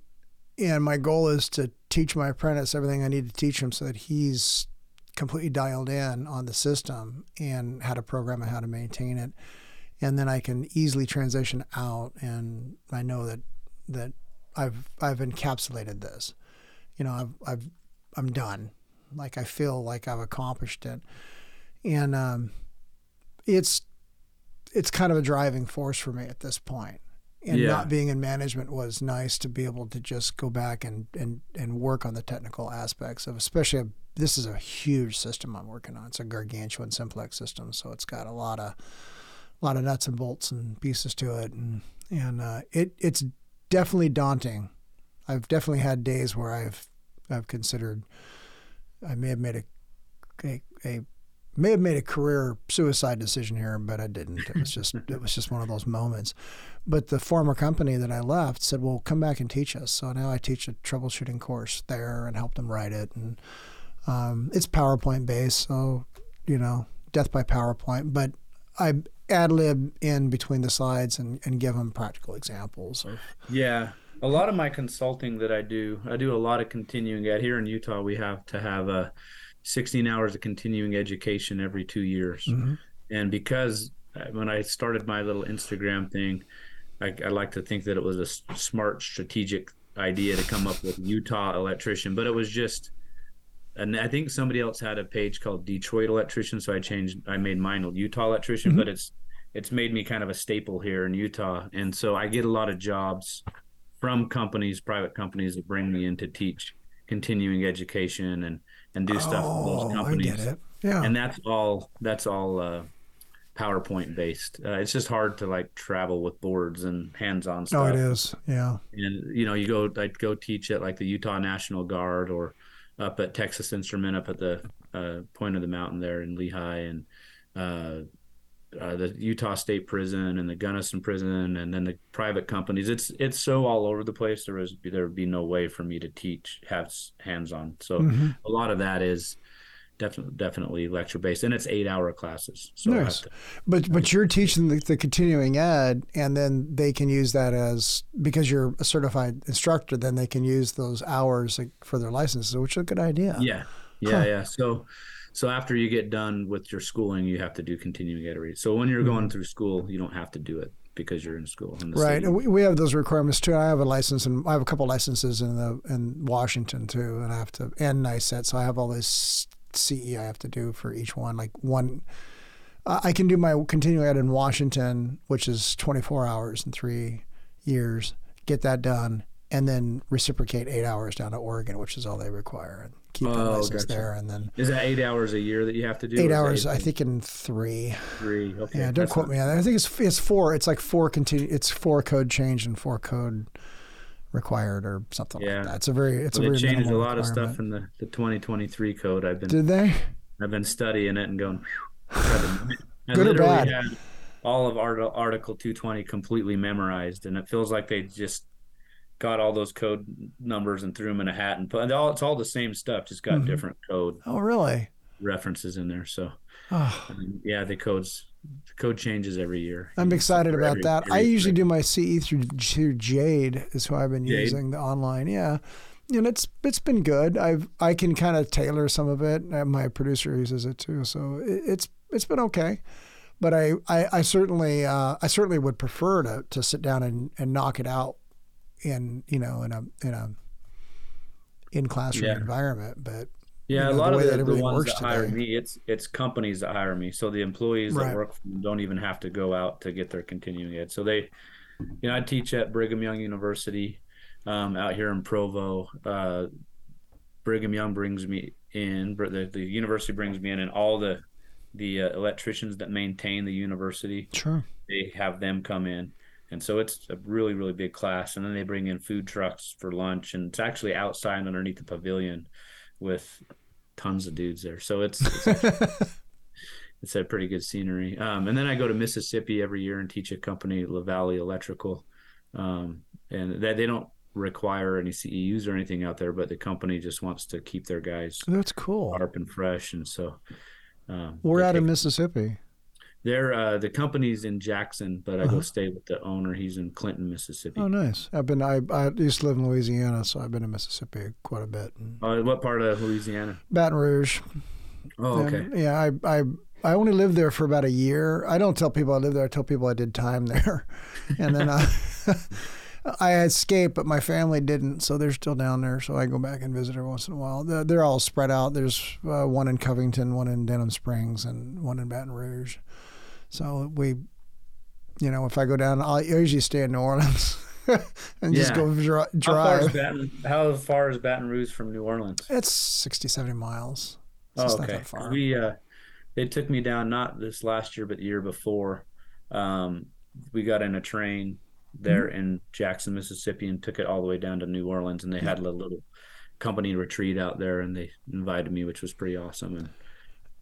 and my goal is to teach my apprentice everything I need to teach him so that he's completely dialed in on the system and how to program and how to maintain it and then I can easily transition out, and I know that that I've I've encapsulated this. You know, I've I've I'm done. Like I feel like I've accomplished it, and um, it's it's kind of a driving force for me at this point. And yeah. not being in management was nice to be able to just go back and and and work on the technical aspects of, especially a, this is a huge system I'm working on. It's a gargantuan simplex system, so it's got a lot of a lot of nuts and bolts and pieces to it, and and uh, it it's definitely daunting. I've definitely had days where I've I've considered I may have made a a, a may have made a career suicide decision here, but I didn't. It was just it was just one of those moments. But the former company that I left said, "Well, come back and teach us." So now I teach a troubleshooting course there and help them write it, and um, it's PowerPoint based, so you know, death by PowerPoint. But I ad lib in between the slides and, and give them practical examples. Of, yeah. A lot of my consulting that I do, I do a lot of continuing ed. Here in Utah, we have to have a uh, 16 hours of continuing education every two years. Mm-hmm. And because uh, when I started my little Instagram thing, I, I like to think that it was a smart, strategic idea to come up with Utah electrician, but it was just and I think somebody else had a page called Detroit Electrician, so I changed. I made mine Utah Electrician, mm-hmm. but it's it's made me kind of a staple here in Utah, and so I get a lot of jobs from companies, private companies that bring me in to teach continuing education and and do stuff oh, for those companies. I get it. Yeah, and that's all. That's all. Uh, PowerPoint based. Uh, it's just hard to like travel with boards and hands-on stuff. Oh, it is. Yeah. And you know, you go I'd go teach at like the Utah National Guard or up at Texas Instrument up at the uh, point of the mountain there in Lehi and uh, the Utah State Prison and the Gunnison Prison and then the private companies. It's it's so all over the place. There was there would be no way for me to teach have hands on. So mm-hmm. a lot of that is definitely definitely lecture based and it's eight hour classes so nice. To, but but you're teaching the, the, continuing ed and then they can use that as because you're a certified instructor then they can use those hours for their licenses which is a good idea yeah yeah huh. yeah so so after you get done with your schooling you have to do continuing ed so when you're going mm-hmm. through school you don't have to do it because you're in school. In right. We, we have those requirements too. I have a license and I have a couple licenses in the in Washington too, and I have to and NICET. So I have all this CE I have to do for each one. Like one, uh, I can do my continuing ed in Washington, which is 24 hours in three years, get that done, and then reciprocate eight hours down to Oregon, which is all they require, and keep oh, license gotcha. there. And then is that eight hours a year that you have to do? Eight hours, I think, in three. Three. Okay. Yeah, don't That's quote not... me on that. I think it's it's four. It's like four continue. It's four code change and four code required or something Yeah. like that. It's a very it's Well, a they very changed a lot of stuff in the, the 2023 code. I've been Did they? I've been studying it and going. Good or bad? all of Art- Article 220 completely memorized, and it feels like they just got all those code numbers and threw them in a hat and put. and all It's all the same stuff, just got Mhm. different code Oh, really? references in there. So Oh, um, yeah, the codes the code changes every year. I'm excited about every- that. I every- usually do my CE through, through Jade is who I've been Jade? using the online. Yeah, and it's it's been good. I've I can kind of tailor some of it. Uh, My producer uses it too, so it, it's it's been okay. But I I, I certainly uh, I certainly would prefer to to sit down and, and knock it out in you know in a in a in classroom Yeah. environment. But Yeah, you know, a lot the of the, that the ones works that hire today. me, it's it's companies that hire me. So the employees Right. that work for them don't even have to go out to get their continuing ed. So they, you know, I teach at Brigham Young University um, out here in Provo. Uh, Brigham Young brings me in, the, the university brings me in, and all the the uh, electricians that maintain the university, sure, they have them come in. And so it's a really, really big class. And then they bring in food trucks for lunch. And it's actually outside underneath the pavilion with tons of dudes there. So it's it's, it's a pretty good scenery. Um, and then I go to Mississippi every year and teach a company, La Valley Electrical. Um, and they, they don't require any CEUs or anything out there, but the company just wants to keep their guys that's cool. sharp and fresh. And so um, We're out in Mississippi. They're uh, the company's in Jackson, but I go Uh-huh. stay with the owner. He's in Clinton, Mississippi. Oh, nice. I've been. I, I used to live in Louisiana, so I've been in Mississippi quite a bit. Uh, what part of Louisiana? Baton Rouge. Oh, okay. And, yeah, I, I I only lived there for about a year. I don't tell people I lived there. I tell people I did time there, and then I I escaped, but my family didn't, so they're still down there. So I go back and visit every once in a while. They're, they're all spread out. There's uh, one in Covington, one in Denham Springs, and one in Baton Rouge. So we, you know, if I go down, I'll usually stay in New Orleans and just Yeah. go dri- How far drive. Baton? How far is Baton Rouge from New Orleans? It's 60, 70 miles. So Oh, okay. far. We uh, they took me down not this last year, but the year before. Um, we got in a train there Mm-hmm. in Jackson, Mississippi, and took it all the way down to New Orleans. And they had a little company retreat out there, and they invited me, which was pretty awesome. And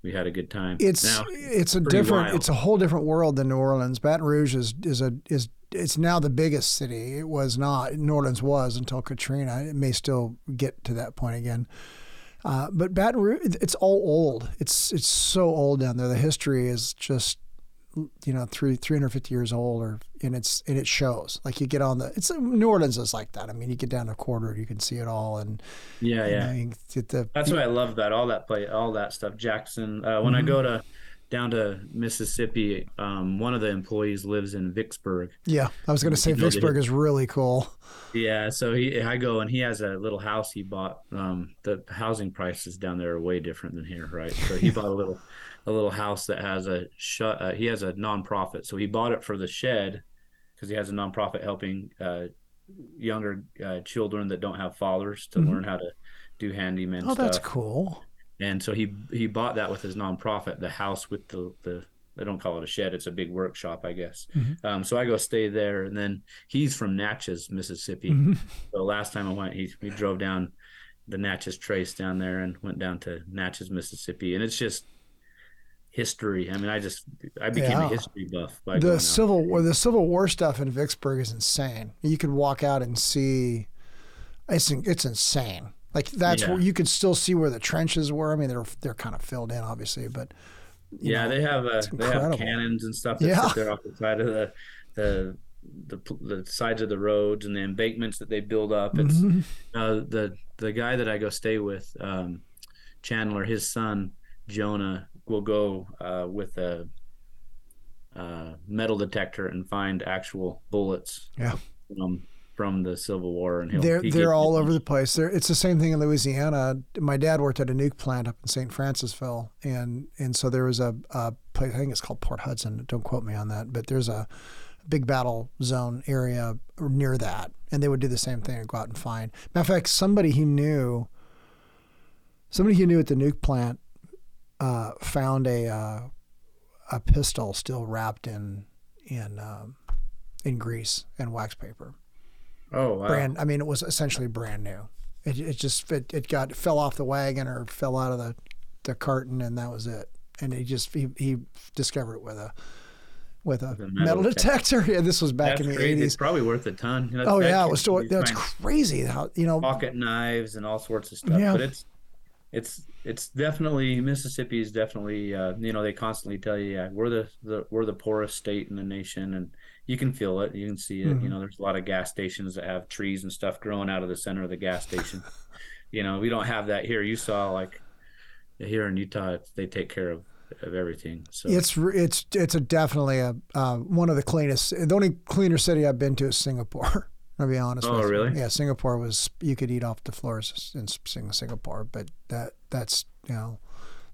we had a good time. it's now, it's a different wild. it's a whole different world than New Orleans. Baton Rouge is is a is it's now the biggest city. It was not. New Orleans was until Katrina. It may still get to that point again. Uh, but Baton Rouge, it's all old. It's it's so old down there. The history is just you know three 350 years old or and it's and it shows like you get on the it's New Orleans is like that I mean you get down a quarter you can see it all and yeah, yeah. know, you can get the That's what I love about all that play, all that stuff. Jackson. Uh, when I Mhm. go to down to Mississippi, um, one of the employees lives in Vicksburg. yeah I was going to say You know, the- Vicksburg is really cool Yeah, so he, I go and he has a little house he bought. Um, the housing prices down there are way different than here, right? So he bought a little, a little house that has a shut. Uh, he has a nonprofit, so he bought it for the shed because he has a nonprofit helping uh, younger uh, children that don't have fathers to Mhm. learn how to do handyman oh stuff. that's cool And so he he bought that with his nonprofit, the house with the the they don't call it a shed, it's a big workshop, I guess. Mhm. Um, so I go stay there, and then he's from Natchez, Mississippi. Mhm. So last time I went, he we drove down the Natchez Trace down there and went down to Natchez, Mississippi, and it's just history. I mean, I just I became Yeah. a history buff. By the civil war the civil war stuff in Vicksburg is insane. You could walk out and see it's it's insane. Like that's Yeah. where you could still see where the trenches were. I mean they're they're kind of filled in obviously, but Yeah, know, they have uh, they have cannons and stuff that Yeah. sit there off the side of the the the the sides of the roads and the embankments that they build up. It's Mhm. uh, the the guy that I go stay with, um, Chandler, his son Jonah will go uh, with a uh, metal detector and find actual bullets. Yeah. From from the Civil War, and he'll, they're they're all over the place. They're, it's the same thing in Louisiana. My dad worked at a nuke plant up in St. Francisville, and and so there was a, a place. I think it's called Port Hudson. Don't quote me on that, but there's a big battle zone area near that, and they would do the same thing and go out and find. Matter of fact, somebody he knew, somebody he knew at the nuke plant, uh, found a uh, a pistol still wrapped in in um, in grease and wax paper. Oh wow. brand. I mean, it was essentially brand new. It, it just it, it got fell off the wagon or fell out of the the carton, and that was it. And he just he, he discovered it with a with a metal, metal detector. Yeah, this was back That's in the eighties. probably worth a ton. Know, Oh yeah, it was still, that's crazy. How you know? pocket knives and all sorts of stuff. Yeah. But it's it's it's definitely Mississippi is definitely uh, you know they constantly tell you yeah we're the, the we're the poorest state in the nation and you can feel it you can see it Mhm. you know there's a lot of gas stations that have trees and stuff growing out of the center of the gas station you know we don't have that here you saw like here in Utah they take care of of everything so It's it's it's a definitely a uh, one of the cleanest. The only cleaner city I've been to is Singapore. I'll be honest. Oh, with you. really? Yeah, Singapore was you could eat off the floors in Sing- Singapore, but that that's you know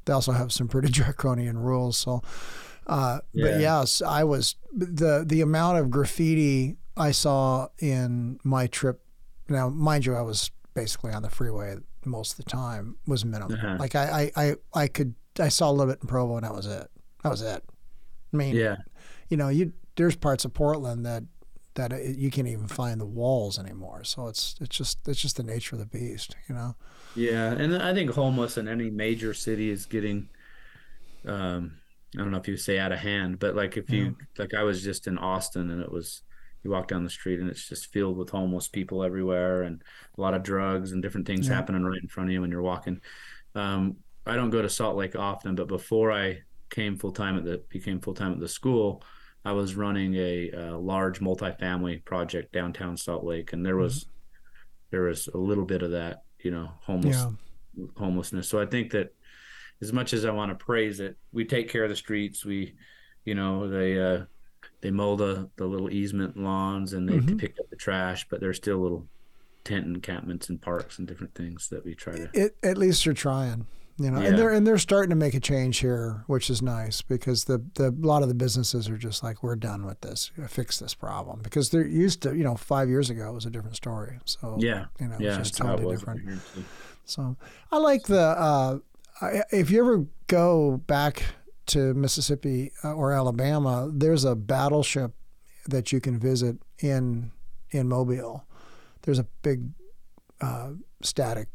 they also have some pretty draconian rules. So, uh, but yes, I was the the amount of graffiti I saw in my trip. Now, mind you, I was basically on the freeway most of the time. Was minimal. Uh-huh. Like I, I I I could I saw a little bit in Provo, and that was it. That was it. I mean, yeah you know, you there's parts of Portland that that it, you can't even find the walls anymore. So it's it's just it's just the nature of the beast, you know. Yeah, and I think homeless in any major city is getting, um, I don't know if you say out of hand, but like if you like, I was just in Austin and it was, you walk down the street and it's just filled with homeless people everywhere and a lot of drugs and different things Yeah. happening right in front of you when you're walking. Um, I don't go to Salt Lake often, but before I came full time at the became full time at the school, I was running a, uh large multifamily project downtown Salt Lake, and there was there was a little bit of that, you know, homeless Yeah. homelessness. So I think that as much as I want to praise it, we take care of the streets. We, you know, they uh, they mow the the little easement lawns and they Mhm. pick up the trash, but there's still little tent encampments and parks and different things that we try to. It, at least you're trying, you know. Yeah. And they're and they're starting to make a change here, which is nice because the the a lot of the businesses are just like we're done with this. Fix this problem because they're used to, you know, 5 years ago it was a different story. So Yeah, you know, yeah, it's just how it totally different. over here, too. So I like the uh, if you ever go back to Mississippi uh, or Alabama, there's a battleship that you can visit in in Mobile. There's a big uh, static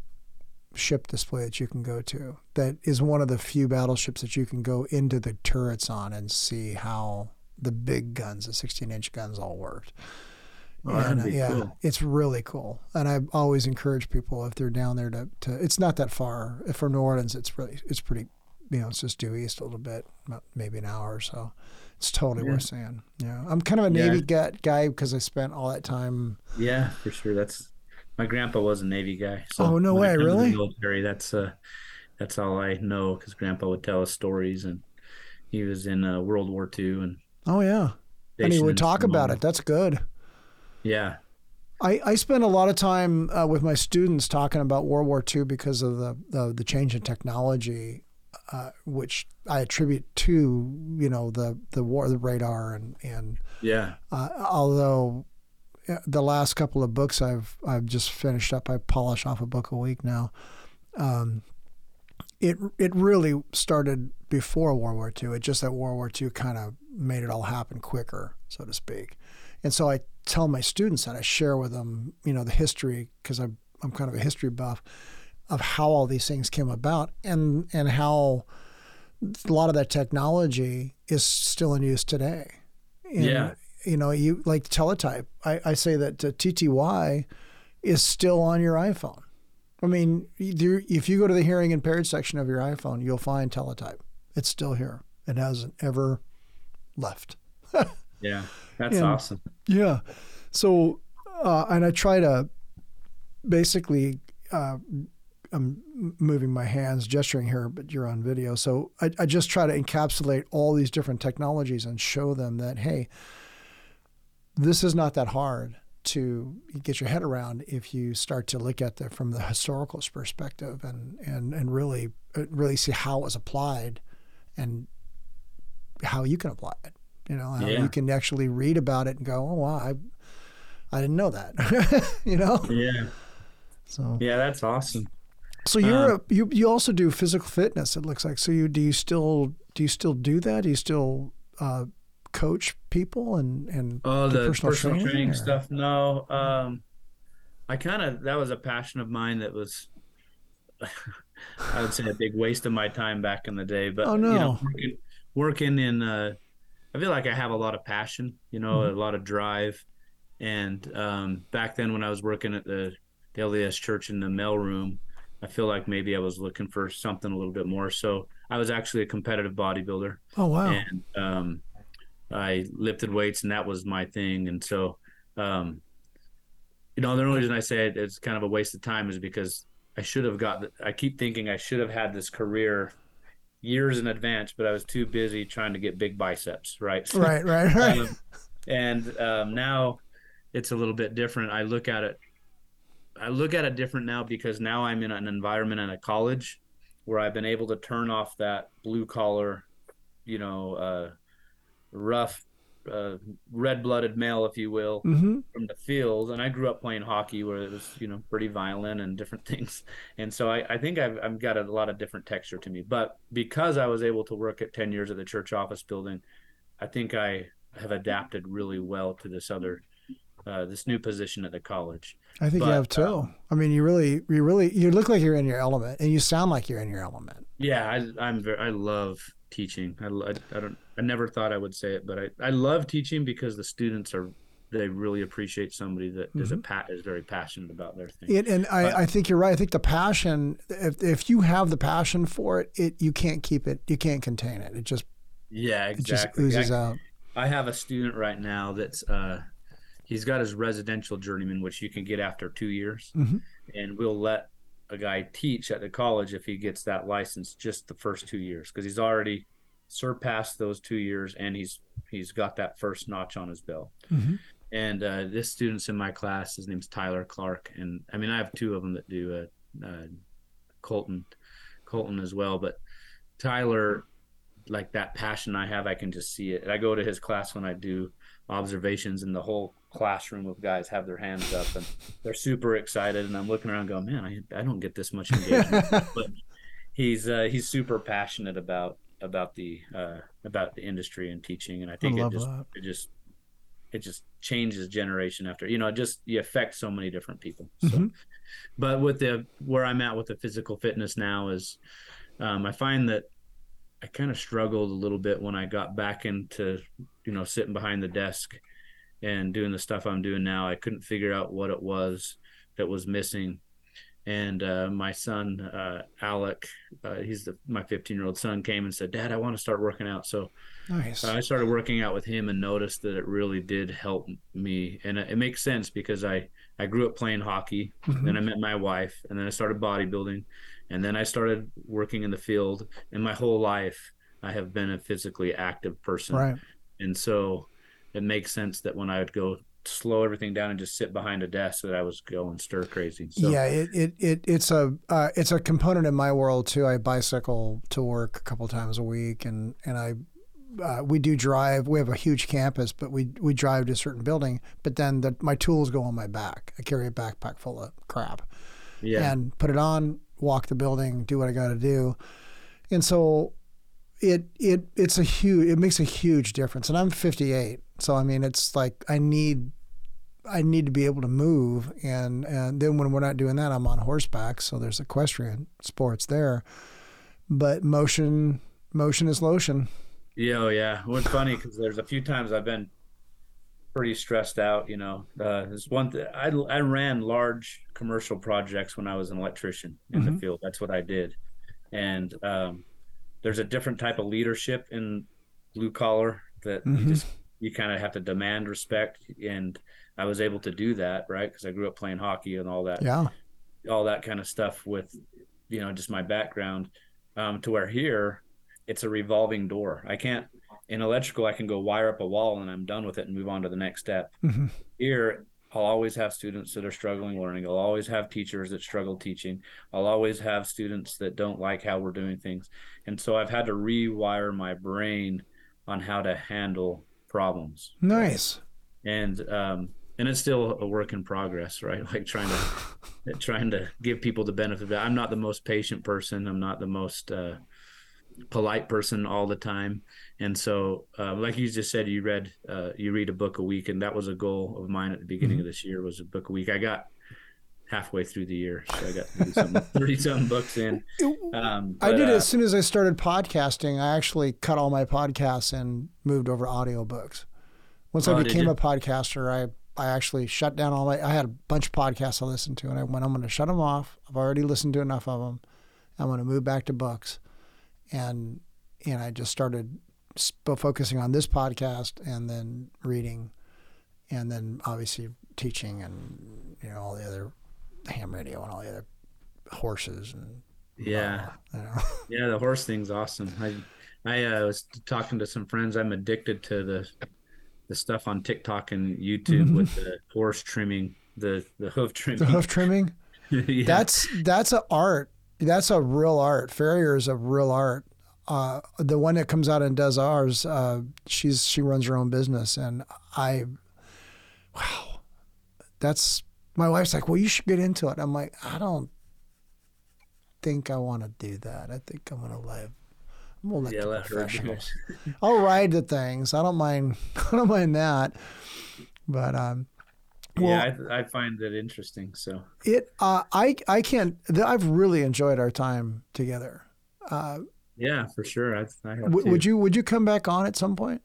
ship display that you can go to. That is one of the few battleships that you can go into the turrets on and see how the big guns, the 16 inch guns, all worked. Oh, And, uh, yeah, cool. it's really cool. And I always encourage people if they're down there to, to it's not that far. From New Orleans, it's really it's pretty, you know, it's just due east a little bit, maybe an hour or so. It's totally Yeah. worth seeing. Yeah, I'm kind of a Yeah. Navy guy guy because I spent all that time. Yeah, for sure. That's my grandpa was a Navy guy. So Oh, no way, really? Military. That's uh, that's all I know because grandpa would tell us stories, and he was in uh, World War II and Oh yeah, and he would talk about it. That's good. Yeah, I, I spend a lot of time uh, with my students talking about World War II because of the the, the change in technology, uh, which I attribute to you know the the war, the radar, and and yeah, uh, although uh, the last couple of books I've I've just finished up, I polish off a book a week now. Um, it it really started before World War II. It just that World War II kind of made it all happen quicker, so to speak. And so I tell my students that I share with them, you know, the history because I'm I'm kind of a history buff of how all these things came about and and how a lot of that technology is still in use today. And, Yeah. You know, you like teletype. I, I say that uh, TTY is still on your iPhone. I mean, if you go to the hearing impaired section of your iPhone, you'll find teletype. It's still here. It hasn't ever left. yeah. That's And- awesome. Yeah. So, uh, and I try to basically, uh, I'm moving my hands, gesturing here, but you're on video. So I, I just try to encapsulate all these different technologies and show them that, hey, this is not that hard to get your head around if you start to look at it from the historical perspective and, and, and really, uh, really see how it was applied and how you can apply it. You know, how Yeah. you can actually read about it and go, oh, wow, I, I didn't know that. you know? Yeah, So, yeah. That's awesome. so you're Um, a, you you also do physical fitness. It looks like. So you do you still do you still do that? Do you still uh, coach people and and Oh, the personal, training, or- stuff. No, um, I kind of that was a passion of mine that was I would say a big waste of my time back in the day. But oh, no. you know, working, working in uh, I feel like I have a lot of passion, you know, mm-hmm. a lot of drive. And um, back then when I was working at the, the LDS church in the mail room, I feel like maybe I was looking for something a little bit more. So I was actually a competitive bodybuilder. Oh wow! And um, I lifted weights, and that was my thing. And so, um, you know, the only reason I say it, it's kind of a waste of time is because I should have got. I keep thinking I should have had this career years in advance, but I was too busy trying to get big biceps. Right. Right. Right. Right. um, and um, now it's a little bit different. I look at it I look at it different now because now I'm in an environment in a college where I've been able to turn off that blue collar, you know, uh, rough, uh, red blooded male, if you will, mm-hmm. from the field. And I grew up playing hockey where it was, you know, pretty violent and different things. And so I, I think I've, I've got a lot of different texture to me. But because I was able to work at 10 years at the church office building, I think I have adapted really well to this other uh, this new position at the college. I think but, you have too. Um, I mean, you really, you really, you look like you're in your element, and you sound like you're in your element. Yeah, I, am very, I love teaching. I, I, I, don't, I never thought I would say it, but I, I love teaching because the students are, they really appreciate somebody that mm-hmm. is a pat is very passionate about their thing. It, and I, but, I think you're right. I think the passion, if if you have the passion for it, it you can't keep it, you can't contain it. It just yeah, exactly. It just oozes out. I have a student right now that's uh, he's got his residential journeyman, which you can get after two years, mm-hmm. and we'll let a guy teach at the college if he gets that license just the first two years because he's already surpassed those two years and he's he's got that first notch on his belt. Mm-hmm. And uh, this student's in my class. His name's Tyler Clark, and I mean I have two of them that do uh, uh, Colton, Colton as well. But Tyler, like that passion I have, I can just see it. I go to his class when I do observations, and the whole classroom of guys have their hands up and they're super excited and I'm looking around going, man, I, I don't get this much engagement. but he's uh, he's super passionate about about the uh, about the industry and teaching and I think I it just that. it just it just changes generation after you know it just you affect so many different people so mm-hmm. but with the where i'm at with the physical fitness now is um, i find that i kind of struggled a little bit when i got back into you know sitting behind the desk and doing the stuff I'm doing now, I couldn't figure out what it was that was missing. And uh, my son, uh, Alec, uh, he's the, my 15 year old son, came and said, Dad, I want to start working out. So nice. I started working out with him and noticed that it really did help me. And it, it makes sense because I, I grew up playing hockey, mm-hmm. then I met my wife, and then I started bodybuilding, and then I started working in the field. And my whole life, I have been a physically active person. Right. And so it makes sense that when I would go slow everything down and just sit behind a desk that I was going stir crazy. So. Yeah, it, it, it it's a uh, it's a component in my world too. I bicycle to work a couple times a week, and and I uh, we do drive. We have a huge campus, but we we drive to a certain building. But then the, my tools go on my back. I carry a backpack full of crap, yeah, and put it on, walk the building, do what I got to do, and so it it it's a huge it makes a huge difference. And I'm 58, so I mean it's like I need I need to be able to move, and and then when we're not doing that, I'm on horseback. So there's equestrian sports there, but motion motion is lotion. Yeah, oh yeah. Well, it's funny because there's a few times I've been pretty stressed out. You know, uh, there's one th- I I ran large commercial projects when I was an electrician in mm-hmm. the field. That's what I did, and um, there's a different type of leadership in blue collar that mm-hmm. you just you kind of have to demand respect and i was able to do that right because i grew up playing hockey and all that yeah all that kind of stuff with you know just my background um, to where here it's a revolving door i can't in electrical i can go wire up a wall and i'm done with it and move on to the next step mm-hmm. here I'll always have students that are struggling learning. I'll always have teachers that struggle teaching. I'll always have students that don't like how we're doing things. And so I've had to rewire my brain on how to handle problems. Nice. And um and it's still a work in progress, right? Like trying to trying to give people the benefit of it. I'm not the most patient person. I'm not the most uh polite person all the time and so uh, like you just said you read uh, you read a book a week and that was a goal of mine at the beginning mm-hmm. of this year was a book a week i got halfway through the year. So I got 30 something, 30 something books in. Um, I did it uh, as soon as I started podcasting. I actually cut all my podcasts and moved over to audiobooks. Once Oh, I became a podcaster, I I actually shut down all my. I had a bunch of podcasts I listened to, and I went. I'm going to shut them off. I've already listened to enough of them. I'm going to move back to books, and and I just started sp- focusing on this podcast, and then reading, and then obviously teaching, and you know all the other ham radio and all the other horses and Yeah. you know. Yeah, the horse thing's awesome. I I uh, was talking to some friends. I'm addicted to the the stuff on TikTok and YouTube with the horse trimming, the the hoof trimming. the hoof trimming. yeah. That's that's a art. That's a real art. Farrier is a real art. Uh, the one that comes out and does ours, uh, she's she runs her own business, and I, wow, that's my wife's like, well, you should get into it. I'm like, I don't think I want to do that. I think I'm gonna live. I'm let Yeah, the let it. professionals. I'll ride the things. I don't mind. I don't mind that. But um, yeah, I, I find that interesting. So It, uh, I, I can't. I've really enjoyed our time together. Uh, yeah, for sure. I, I have would you, would you come back on at some point?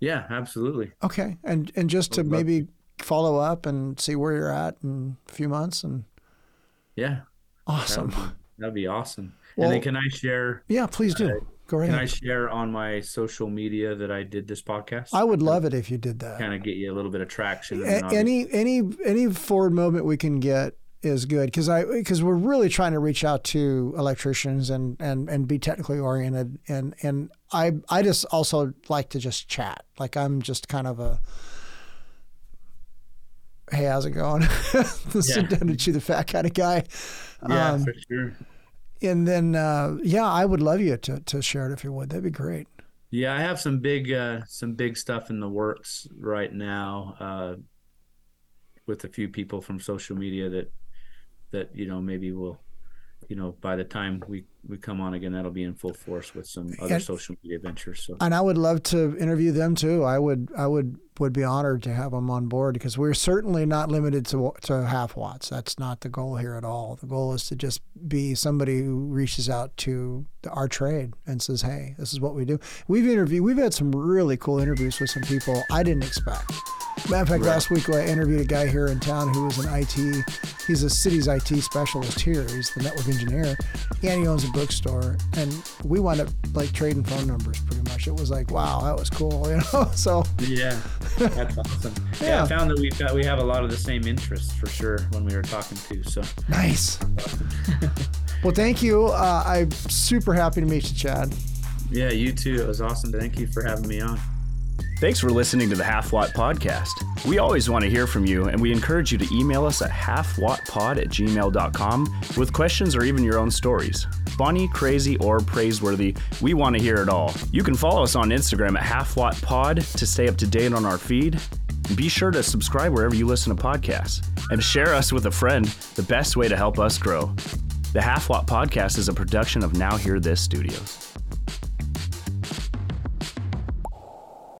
Yeah, absolutely. Okay, and and just to maybe follow up and see where you're at in a few months. And Yeah, awesome. that'd be, that'd be awesome. Well- and then can I share? Yeah, please do. Go right Can I share on my social media that I did this podcast? I would love it if you did that. kind of get you a little bit of traction. A- any any any forward moment we can get is good because I because we're really trying to reach out to electricians and and and be technically oriented and and I I just also like to just chat like I'm just kind of a hey how's it going? Sit down and chew the fat kind of guy. Yeah, um, for sure. and then uh, yeah I would love you to to share it if you would. That'd be great. Yeah, I have some big uh some big stuff in the works right now uh with a few people from social media that that you know maybe will you know by the time we we come on again that'll be in full force with some other And- social media ventures so and I would love to interview them too. I would I would would be honored to have them on board because we're certainly not limited to to half watts. That's not the goal here at all. The goal is to just be somebody who reaches out to the, our trade and says, "Hey, this is what we do." We've interviewed. We've had some really cool interviews with some people I didn't expect. Matter of fact, Right. last week I interviewed a guy here in town who was an IT. He's a city's IT specialist here. He's the network engineer, and he owns a bookstore. And we wound up like trading phone numbers pretty much. It was like, wow, that was cool, you know. So yeah that's awesome yeah. Yeah. I found that we've got we have a lot of the same interests for sure when we were talking to so nice. well, thank you. Uh, I'm super happy to meet you, Chad. yeah you too it was awesome thank you for having me on Thanks for listening to the Half Watt Podcast. We always want to hear from you, and we encourage you to email us at halfwattpod at gmail.com with questions or even your own stories. Funny, crazy, or praiseworthy, we want to hear it all. You can follow us on Instagram at halfwattpod to stay up to date on our feed. Be sure to subscribe wherever you listen to podcasts and share us with a friend, the best way to help us grow. The Half Watt Podcast is a production of Now Hear This Studios.